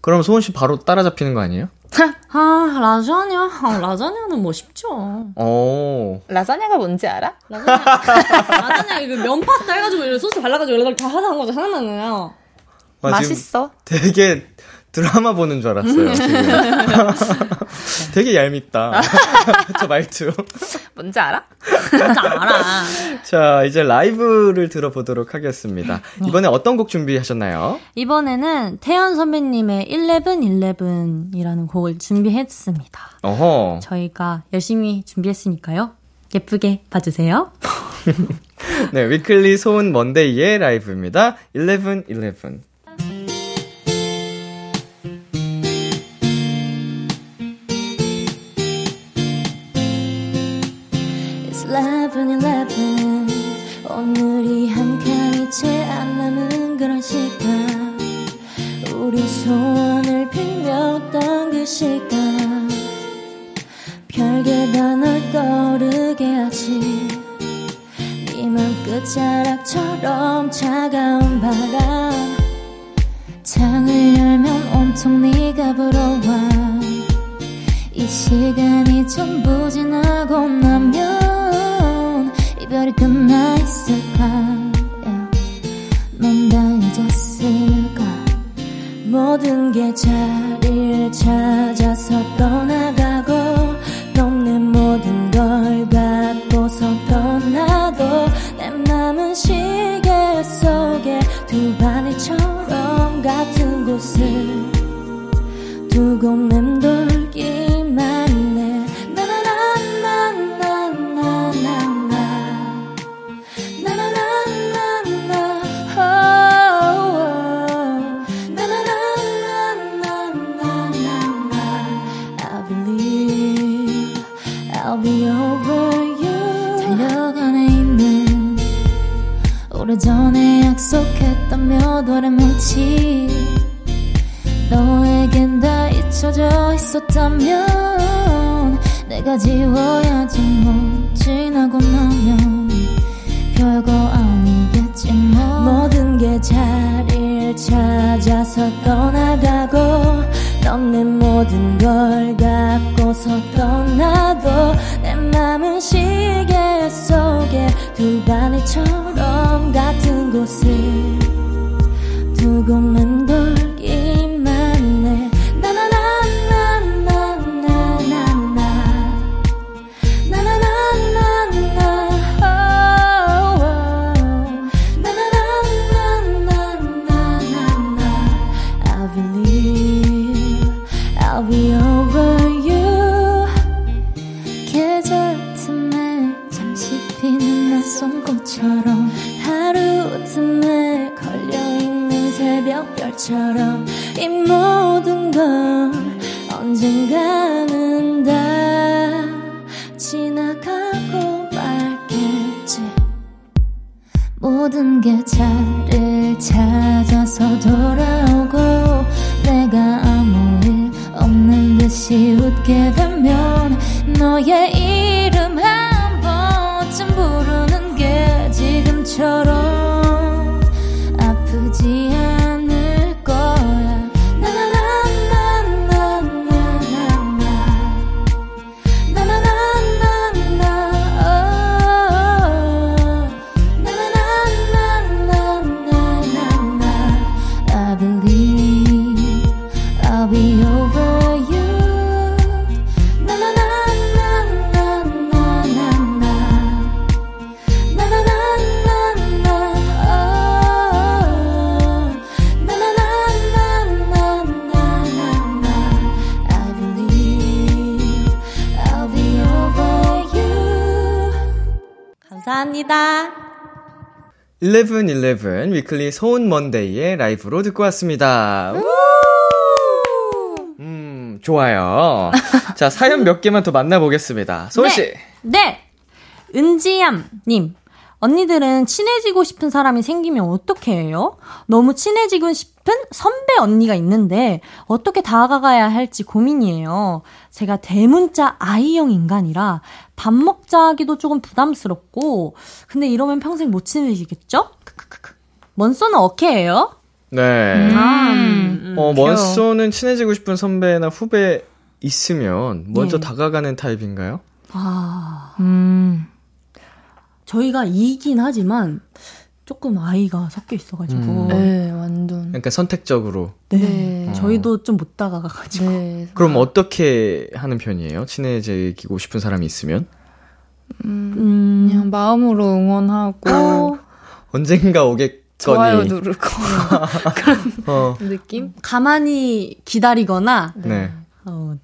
그럼 소은 씨 바로 따라잡히는 거 아니에요? *laughs* 아, 라자냐? 아, 라자냐는 뭐 쉽죠. 어. 라자냐가 뭔지 알아? 라자냐, *laughs* 라자냐 이거 면 파스타 해가지고 소스 발라가지고 이렇게 다 하는 거죠. 생각나는 거예요. 아, 맛있어. 되게 드라마 보는 줄 알았어요. *laughs* 되게 얄밉다. *laughs* 저 말투. 뭔지 알아? 진짜 알아. 자, 이제 라이브를 들어보도록 하겠습니다. 이번에 어떤 곡 준비하셨나요? 이번에는 태연 선배님의 1111이라는 곡을 준비했습니다. 어허. 저희가 열심히 준비했으니까요. 예쁘게 봐주세요. *laughs* 네, 위클리 소은 먼데이의 라이브입니다. 1111. 채 안 남은 그런 시간. 우리 소원을 빌렸던 그 시간. 별게 다 널 떠오르게 하지. 네맘 끝자락처럼 차가운 바람. 창을 열면 온통 네가 불어와. 이 시간이 전부 지나고 나면 이별이 끝나 있을까 모든 게 자리를 찾아서 떠나가 약속했던 몇 월의 뭉치 너에겐 다 잊혀져 있었다면 내가 지워야지 뭐 지나고 나면 별거 아니겠지 뭐 모든 게 자리를 찾아서 떠나가고 넌내 모든 걸 갖고서 떠나도 내 맘은 시계 속에 두 바늘처럼 같은 곳을 두고 맴돌기만 해. 나나나나나나나나. I believe I'll be over you. 계절 틈에 잠시 피는 낯선 꽃처럼 하루 틈에 걸려 있는 새벽별처럼 이 모든 건 언젠가는 다 지나가고 말겠지. 모든 게 자리를 찾아서 돌아오고 내가 아무 일 없는 듯이 웃게 되면 감사합 1111 위클리 소은 먼데이의 라이브로 듣고 왔습니다. 음, 좋아요. 자, 사연 몇 개만 더 만나보겠습니다. 소은씨. 네. 은지얌님. 언니들은 친해지고 싶은 사람이 생기면 어떻게 해요? 너무 친해지고 싶은 선배 언니가 있는데 어떻게 다가가야 할지 고민이에요. 제가 대문자 I형 인간이라 밥 먹자 하기도 조금 부담스럽고 근데 이러면 평생 못 친해지겠죠? 크크크크. 먼소는 어케예요? 네. 음, 어, 귀여워. 먼소는 친해지고 싶은 선배나 후배 있으면 먼저 예. 다가가는 타입인가요? 아, 음. 저희가 이긴 하지만 조금 아이가 섞여 있어가지고 음. 네, 완전. 그러니까 선택적으로. 네. 네. 저희도 좀 못 다가가가지고. 네. *laughs* 그럼 어떻게 하는 편이에요? 친해지고 싶은 사람이 있으면? 음, 그냥 마음으로 응원하고 어, *laughs* 언젠가 오겠거니. 좋아요 누르고 *laughs* 어, 그런 느낌? 가만히 기다리거나, 네. 어,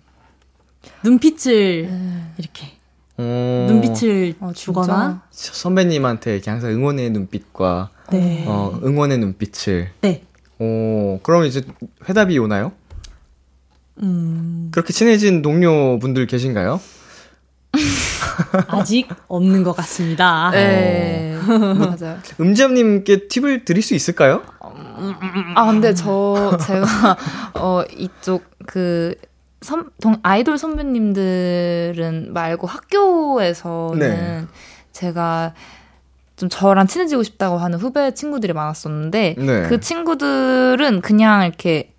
눈빛을 네. 이렇게 어, 눈빛을 어, 주거나, 선배님한테 이렇게 항상 응원의 눈빛과 네, 어, 응원의 눈빛을. 네, 오, 그럼 이제 회답이 오나요? 음, 그렇게 친해진 동료분들 계신가요? *laughs* 아직 없는 것 같습니다. 네. 맞아요. 음지엄님께 팁을 드릴 수 있을까요? 아, 근데 저, 제가, 어, 이쪽, 그, 선, 동, 아이돌 선배님들은 말고 학교에서는 네. 제가 좀 저랑 친해지고 싶다고 하는 후배 친구들이 많았었는데, 네. 그 친구들은 그냥 이렇게,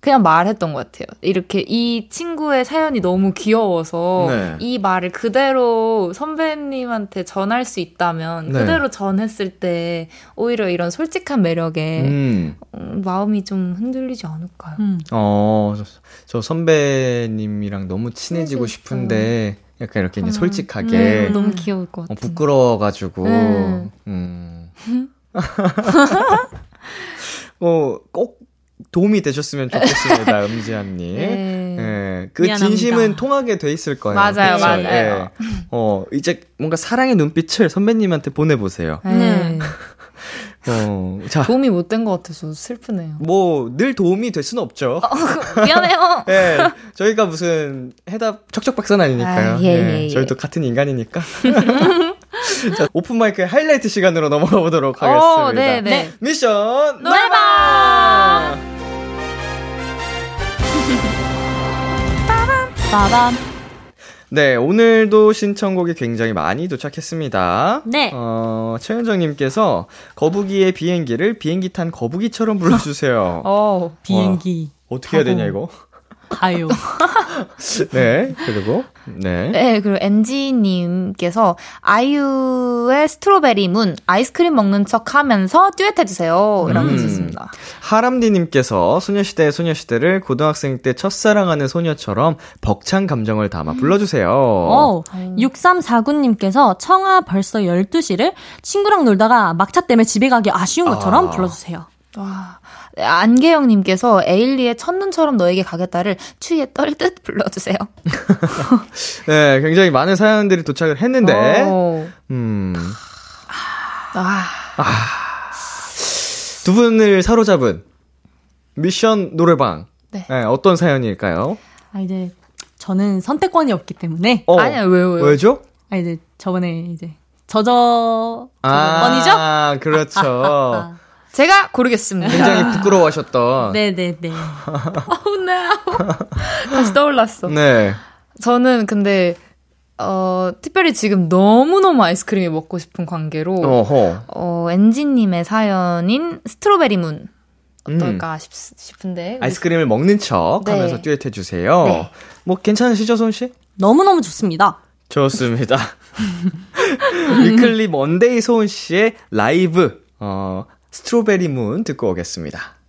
그냥 말했던 것 같아요. 이렇게 이 친구의 사연이 너무 귀여워서 네. 이 말을 그대로 선배님한테 전할 수 있다면 네. 그대로 전했을 때 오히려 이런 솔직한 매력에 음. 음, 마음이 좀 흔들리지 않을까요? 음, 어, 저, 저 선배님이랑 너무 친해지고 싶은데, 약간 이렇게 음. 솔직하게, 네, 너무 귀여울 것 어, 같아요. 부끄러워가지고, 네. 음. *laughs* *laughs* 어, 꼭 도움이 되셨으면 좋겠습니다, *laughs* 음지아님. 네. 예, 그 미안합니다. 진심은 통하게 돼 있을 거예요. 맞아요, 그쵸? 맞아요. 예. *laughs* 어, 이제 뭔가 사랑의 눈빛을 선배님한테 보내보세요. 네. *laughs* 어, 자, 도움이 못 된 것 같아서 슬프네요. 뭐, 늘 도움이 될 수는 없죠. 미안해요. 예, 저희가 무슨 해답 척척박사는 아니니까요. 아, 예, 예, 예. 저희도 같은 인간이니까. 자, 오픈마이크 하이라이트 시간으로 넘어가 보도록 어, 하겠습니다. 네, 네. 미션 노래 빠밤. 네, 오늘도 신청곡이 굉장히 많이 도착했습니다. 네. 어, 최현정님께서 거북이의 비행기를 비행기 탄 거북이처럼 불러주세요. *laughs* 어, 비행기 어떻게 해야 타고. 되냐, 이거? 가요. *laughs* 네, 그리고, 네. 네, 그리고 엔지님께서 아이유의 스트로베리 문 아이스크림 먹는 척 하면서 듀엣 해주세요. 이라고 음. 해주셨습니다. 하람디님께서 소녀시대의 소녀시대를 고등학생 때 첫사랑하는 소녀처럼 벅찬 감정을 담아 불러주세요. 어, 6349님께서 청아 벌써 12시를 친구랑 놀다가 막차 때문에 집에 가기 아쉬운 것처럼 아. 불러주세요. 와. 네, 안계영님께서 에일리의 첫눈처럼 너에게 가겠다를 추위에 떨듯 불러주세요. *laughs* 네, 굉장히 많은 사연들이 도착을 했는데, 어. 음, 아, 두 분을 사로잡은 미션 노래방. 네. 어떤 사연일까요? 아, 이제 저는 선택권이 없기 때문에. 어, 아니야, 왜요, 왜요? 왜죠? 아, 이제 저번에 이제 저저, 아, 저번이죠? 아, 그렇죠. *laughs* 제가 고르겠습니다. 굉장히 부끄러워하셨던. *laughs* 네네네. 아우, 네. 아우. 다시 떠올랐어. 네. 저는 근데, 어, 특별히 지금 너무너무 아이스크림이 먹고 싶은 관계로, 어허. 어, 엔지님의 사연인 스트로베리 문. 어떨까 싶, 싶은데. 우리 음. 아이스크림을 먹는 척 네. 하면서 듀엣 해주세요. 네. 뭐, 괜찮으시죠, 소은 씨? 너무너무 좋습니다. 좋습니다. *laughs* 위클리 먼데이 소은 씨의 라이브, 어, Strawberry Moon 듣고 오겠습니다.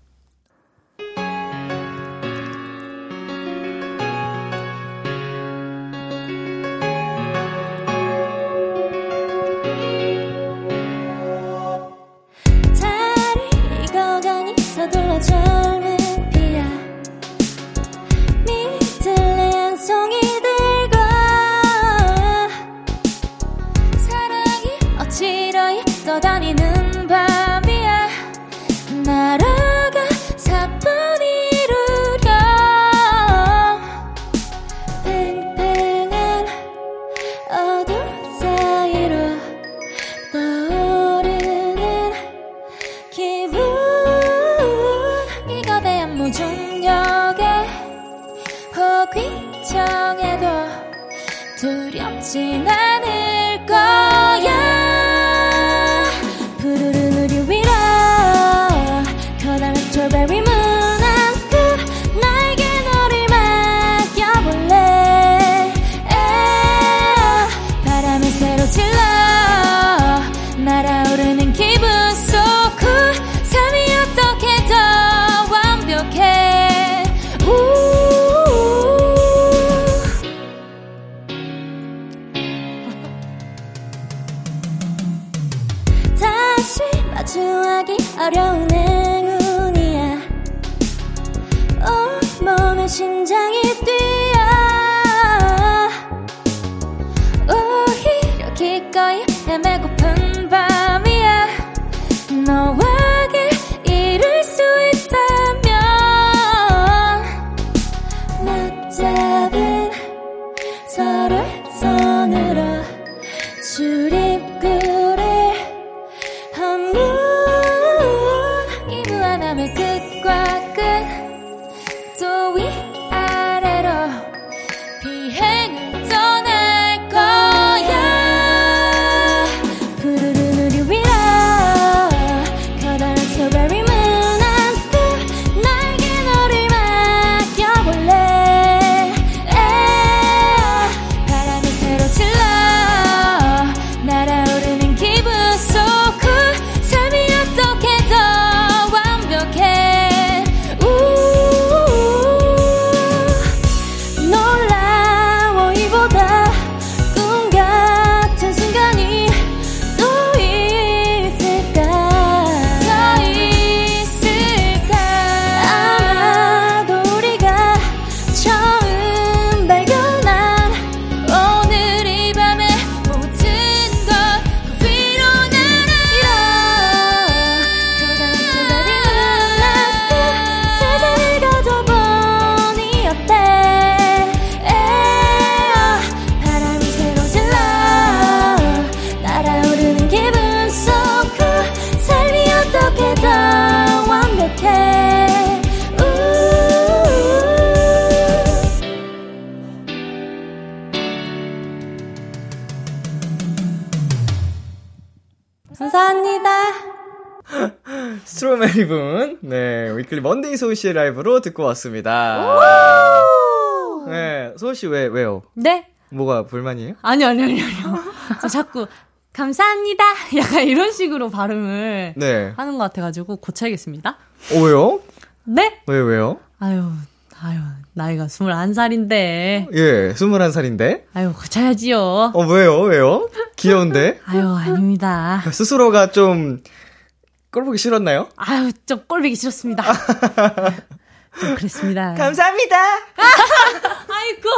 소우 씨의 라이브로 듣고 왔습니다. 네, 소우 씨 왜, 왜요? 네? 뭐가 불만이에요? 아니요, 아니요, 아니요. 아니요. 저 자꾸 감사합니다. 약간 이런 식으로 발음을 네. 하는 것 같아가지고 고쳐야겠습니다. 어, 왜요? 네? 왜, 왜요? 아유, 아유, 나이가 21살인데. 예, 21살인데? 아유, 고쳐야지요. 어, 왜요? 왜요? 귀여운데? 아유, 아닙니다. 스스로가 좀, 꼴보기 싫었나요? 아유, 좀 꼴보기 싫었습니다. *laughs* 좀 그랬습니다. 감사합니다! *laughs* 아이고,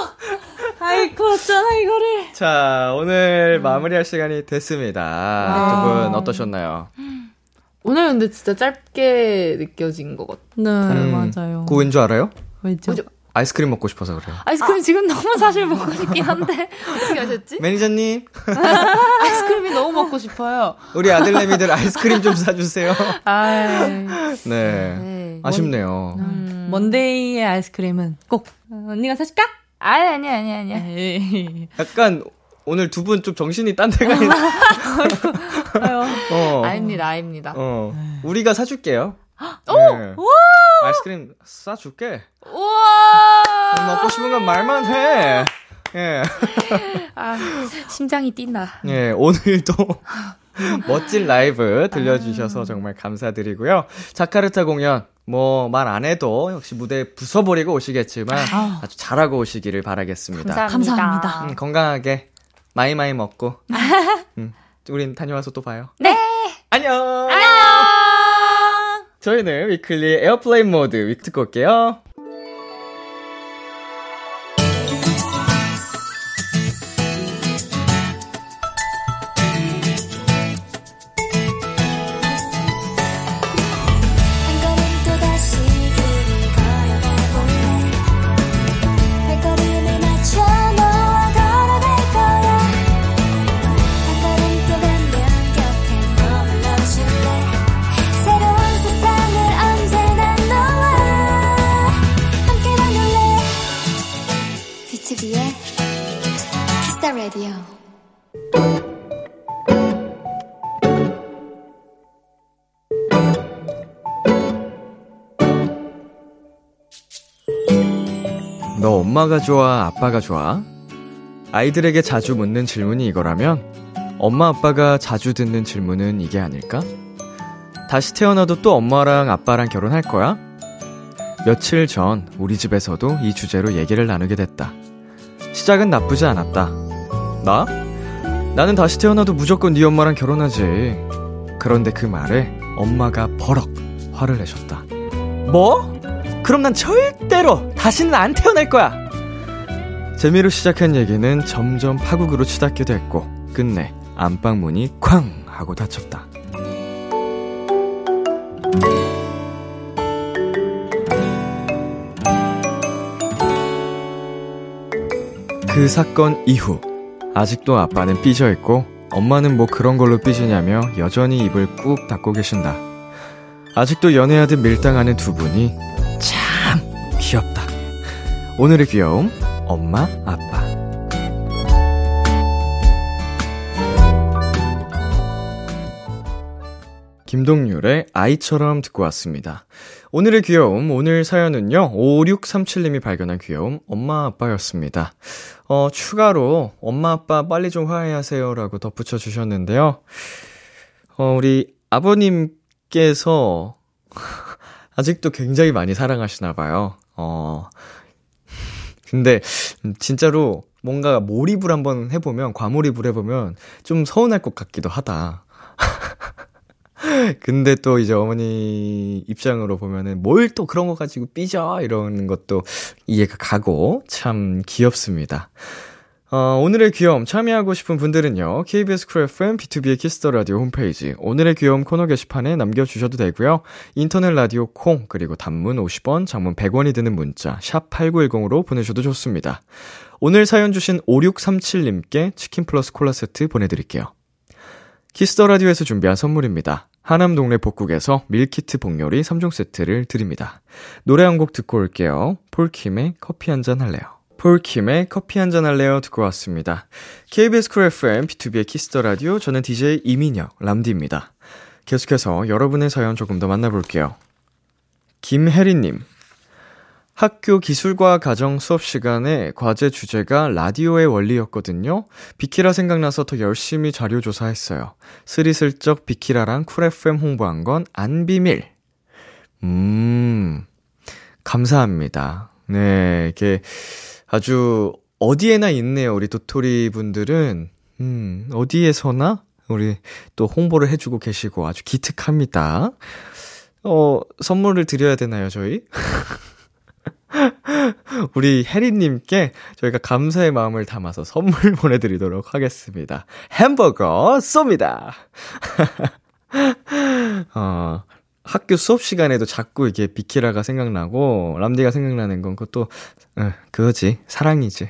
아이고, 어쩌나, 이거를. 자, 오늘 마무리할 시간이 됐습니다. 두 분 어떠셨나요? 오늘 근데 진짜 짧게 느껴진 것 같아요. 네, 음, 맞아요. 그거 왠줄 알아요? 왜죠? 아이스크림 먹고 싶어서 그래요. 아이스크림 지금 너무 사실 먹고 싶긴 한데 어떻게 하셨지? 매니저님, *laughs* 아이스크림이 너무 먹고 싶어요. 우리 아들내미들 아이스크림 좀 사주세요. 아, 네. 네. 아쉽네요. 음, 먼데이의 아이스크림은 꼭 어, 언니가 사줄까? 아니 아니 아니 아니. 약간 오늘 두 분 좀 정신이 딴 데가 있나? *laughs* 아유. 어. 아닙니다, 아닙니다. 어. 우리가 사줄게요. 네. 아이스크림 싸줄게. 우와! 먹고 싶은 건 말만 해. 예. 아, 심장이 뛴다. 예, 오늘도 *laughs* 멋진 라이브 들려주셔서 정말 감사드리고요. 자카르타 공연, 뭐, 말 안 해도 역시 무대에 부숴버리고 오시겠지만 아주 잘하고 오시기를 바라겠습니다. 감사합니다. 감사합니다. 음, 건강하게 많이 많이 먹고. *laughs* 음, 우린 다녀와서 또 봐요. 네. 안녕! 안녕! 저희는 위클리 에어플레인 모드 듣고 올게요. 엄마가 좋아, 아빠가 좋아? 아이들에게 자주 묻는 질문이 이거라면 엄마 아빠가 자주 듣는 질문은 이게 아닐까? 다시 태어나도 또 엄마랑 아빠랑 결혼할 거야? 며칠 전 우리 집에서도 이 주제로 얘기를 나누게 됐다. 시작은 나쁘지 않았다. 나? 나는 다시 태어나도 무조건 네 엄마랑 결혼하지. 그런데 그 말에 엄마가 버럭 화를 내셨다. 뭐? 그럼 난 절대로 다시는 안 태어날 거야! 재미로 시작한 얘기는 점점 파국으로 치닫게 됐고, 끝내 안방 문이 쾅! 하고 닫혔다. 그 사건 이후, 아직도 아빠는 삐져 있고, 엄마는 뭐 그런 걸로 삐지냐며 여전히 입을 꾹 닫고 계신다. 아직도 연애하듯 밀당하는 두 분이 참 귀엽다. 오늘의 귀여움, 엄마, 아빠. 김동률의 아이처럼 듣고 왔습니다. 오늘의 귀여움, 오늘 사연은요, 5637님이 발견한 귀여움, 엄마, 아빠였습니다. 어, 추가로, 엄마, 아빠 빨리 좀 화해하세요. 라고 덧붙여 주셨는데요. 어, 우리 아버님께서, *laughs* 아직도 굉장히 많이 사랑하시나 봐요. 어, 근데, 진짜로, 뭔가 몰입을 한번 해보면, 과몰입을 해보면, 좀 서운할 것 같기도 하다. *laughs* 근데 또 이제 어머니 입장으로 보면은 뭘 또 그런 거 가지고 삐져 이러는 것도 이해가 가고 참 귀엽습니다. 어, 오늘의 귀여움 참여하고 싶은 분들은요. KBS 쿨 FM B2B의 키스터 라디오 홈페이지 오늘의 귀여움 코너 게시판에 남겨 주셔도 되고요. 인터넷 라디오 콩 그리고 단문 50원, 장문 100원이 드는 문자 샵 #8910으로 보내셔도 좋습니다. 오늘 사연 주신 5637님께 치킨 플러스 콜라 세트 보내 드릴게요. Kiss the Radio에서 준비한 선물입니다. 하남 동네 복국에서 밀키트 복요리 3종 세트를 드립니다. 노래 한 곡 듣고 올게요. 폴킴의 커피 한 잔 할래요. 폴킴의 커피 한잔 할래요 듣고 왔습니다. KBS 쿨 FM B2B의 키스터 라디오 저는 DJ 이민혁 람디입니다. 계속해서 여러분의 사연 조금 더 만나볼게요. 김혜리님 학교 기술과 가정 수업 시간에 과제 주제가 라디오의 원리였거든요. 비키라 생각나서 더 열심히 자료 조사했어요. 스리슬쩍 비키라랑 Cool FM 홍보한 건 안 비밀. 음, 감사합니다. 네, 이게 아주 어디에나 있네요. 우리 도토리 분들은. 음, 어디에서나 우리 또 홍보를 해주고 계시고 아주 기특합니다. 어, 선물을 드려야 되나요, 저희? *laughs* 우리 혜리님께 저희가 감사의 마음을 담아서 선물 *laughs* 보내드리도록 하겠습니다. 햄버거 쏩니다! *laughs* 어, 학교 수업 시간에도 자꾸 이게 비키라가 생각나고, 람디가 생각나는 건 그것도, 어, 그거지. 사랑이지.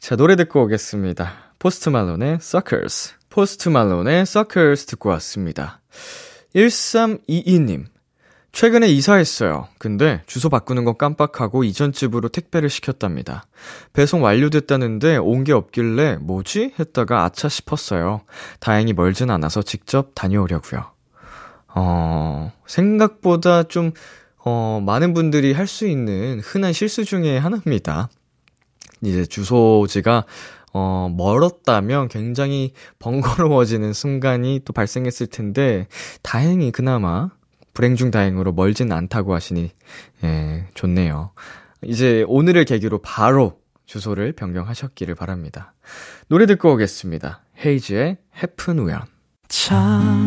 자, 노래 듣고 오겠습니다. 포스트 말론의 Circles. 포스트 말론의 Circles 듣고 왔습니다. 1322님. 최근에 이사했어요. 근데 주소 바꾸는 거 깜빡하고 이전 집으로 택배를 시켰답니다. 배송 완료됐다는데 온 게 없길래 뭐지? 했다가 아차 싶었어요. 다행히 멀진 않아서 직접 다녀오려고요. 어, 생각보다 좀, 어, 많은 분들이 할 수 있는 흔한 실수 중에 하나입니다. 이제 주소지가, 어, 멀었다면 굉장히 번거로워지는 순간이 또 발생했을 텐데, 다행히 그나마 불행 중 다행으로 멀진 않다고 하시니, 예, 좋네요. 이제 오늘을 계기로 바로 주소를 변경하셨기를 바랍니다. 노래 듣고 오겠습니다. 헤이즈의 해픈 우연. 참,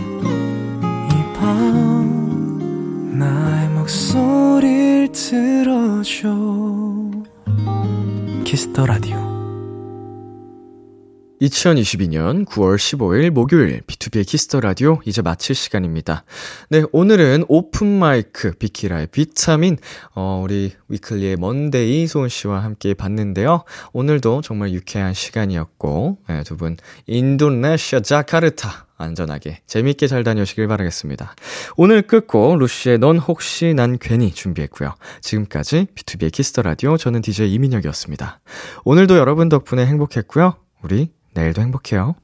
나의 목소리를 들어줘. Kiss the Radio 2022년 9월 15일 목요일 B2B의 키스터 라디오 이제 마칠 시간입니다. 네, 오늘은 open mic 비키라의 비타민 어 우리 위클리의 먼데이 소은 씨와 함께 봤는데요. 오늘도 정말 유쾌한 시간이었고 네, 두분 인도네시아 자카르타 안전하게 재미있게 잘 다녀오시길 바라겠습니다. 오늘 끝곡 루시의 넌 혹시 난 괜히 준비했고요. 지금까지 B2B의 키스터 라디오 저는 DJ 이민혁이었습니다. 오늘도 여러분 덕분에 행복했고요. 우리 내일도 행복해요.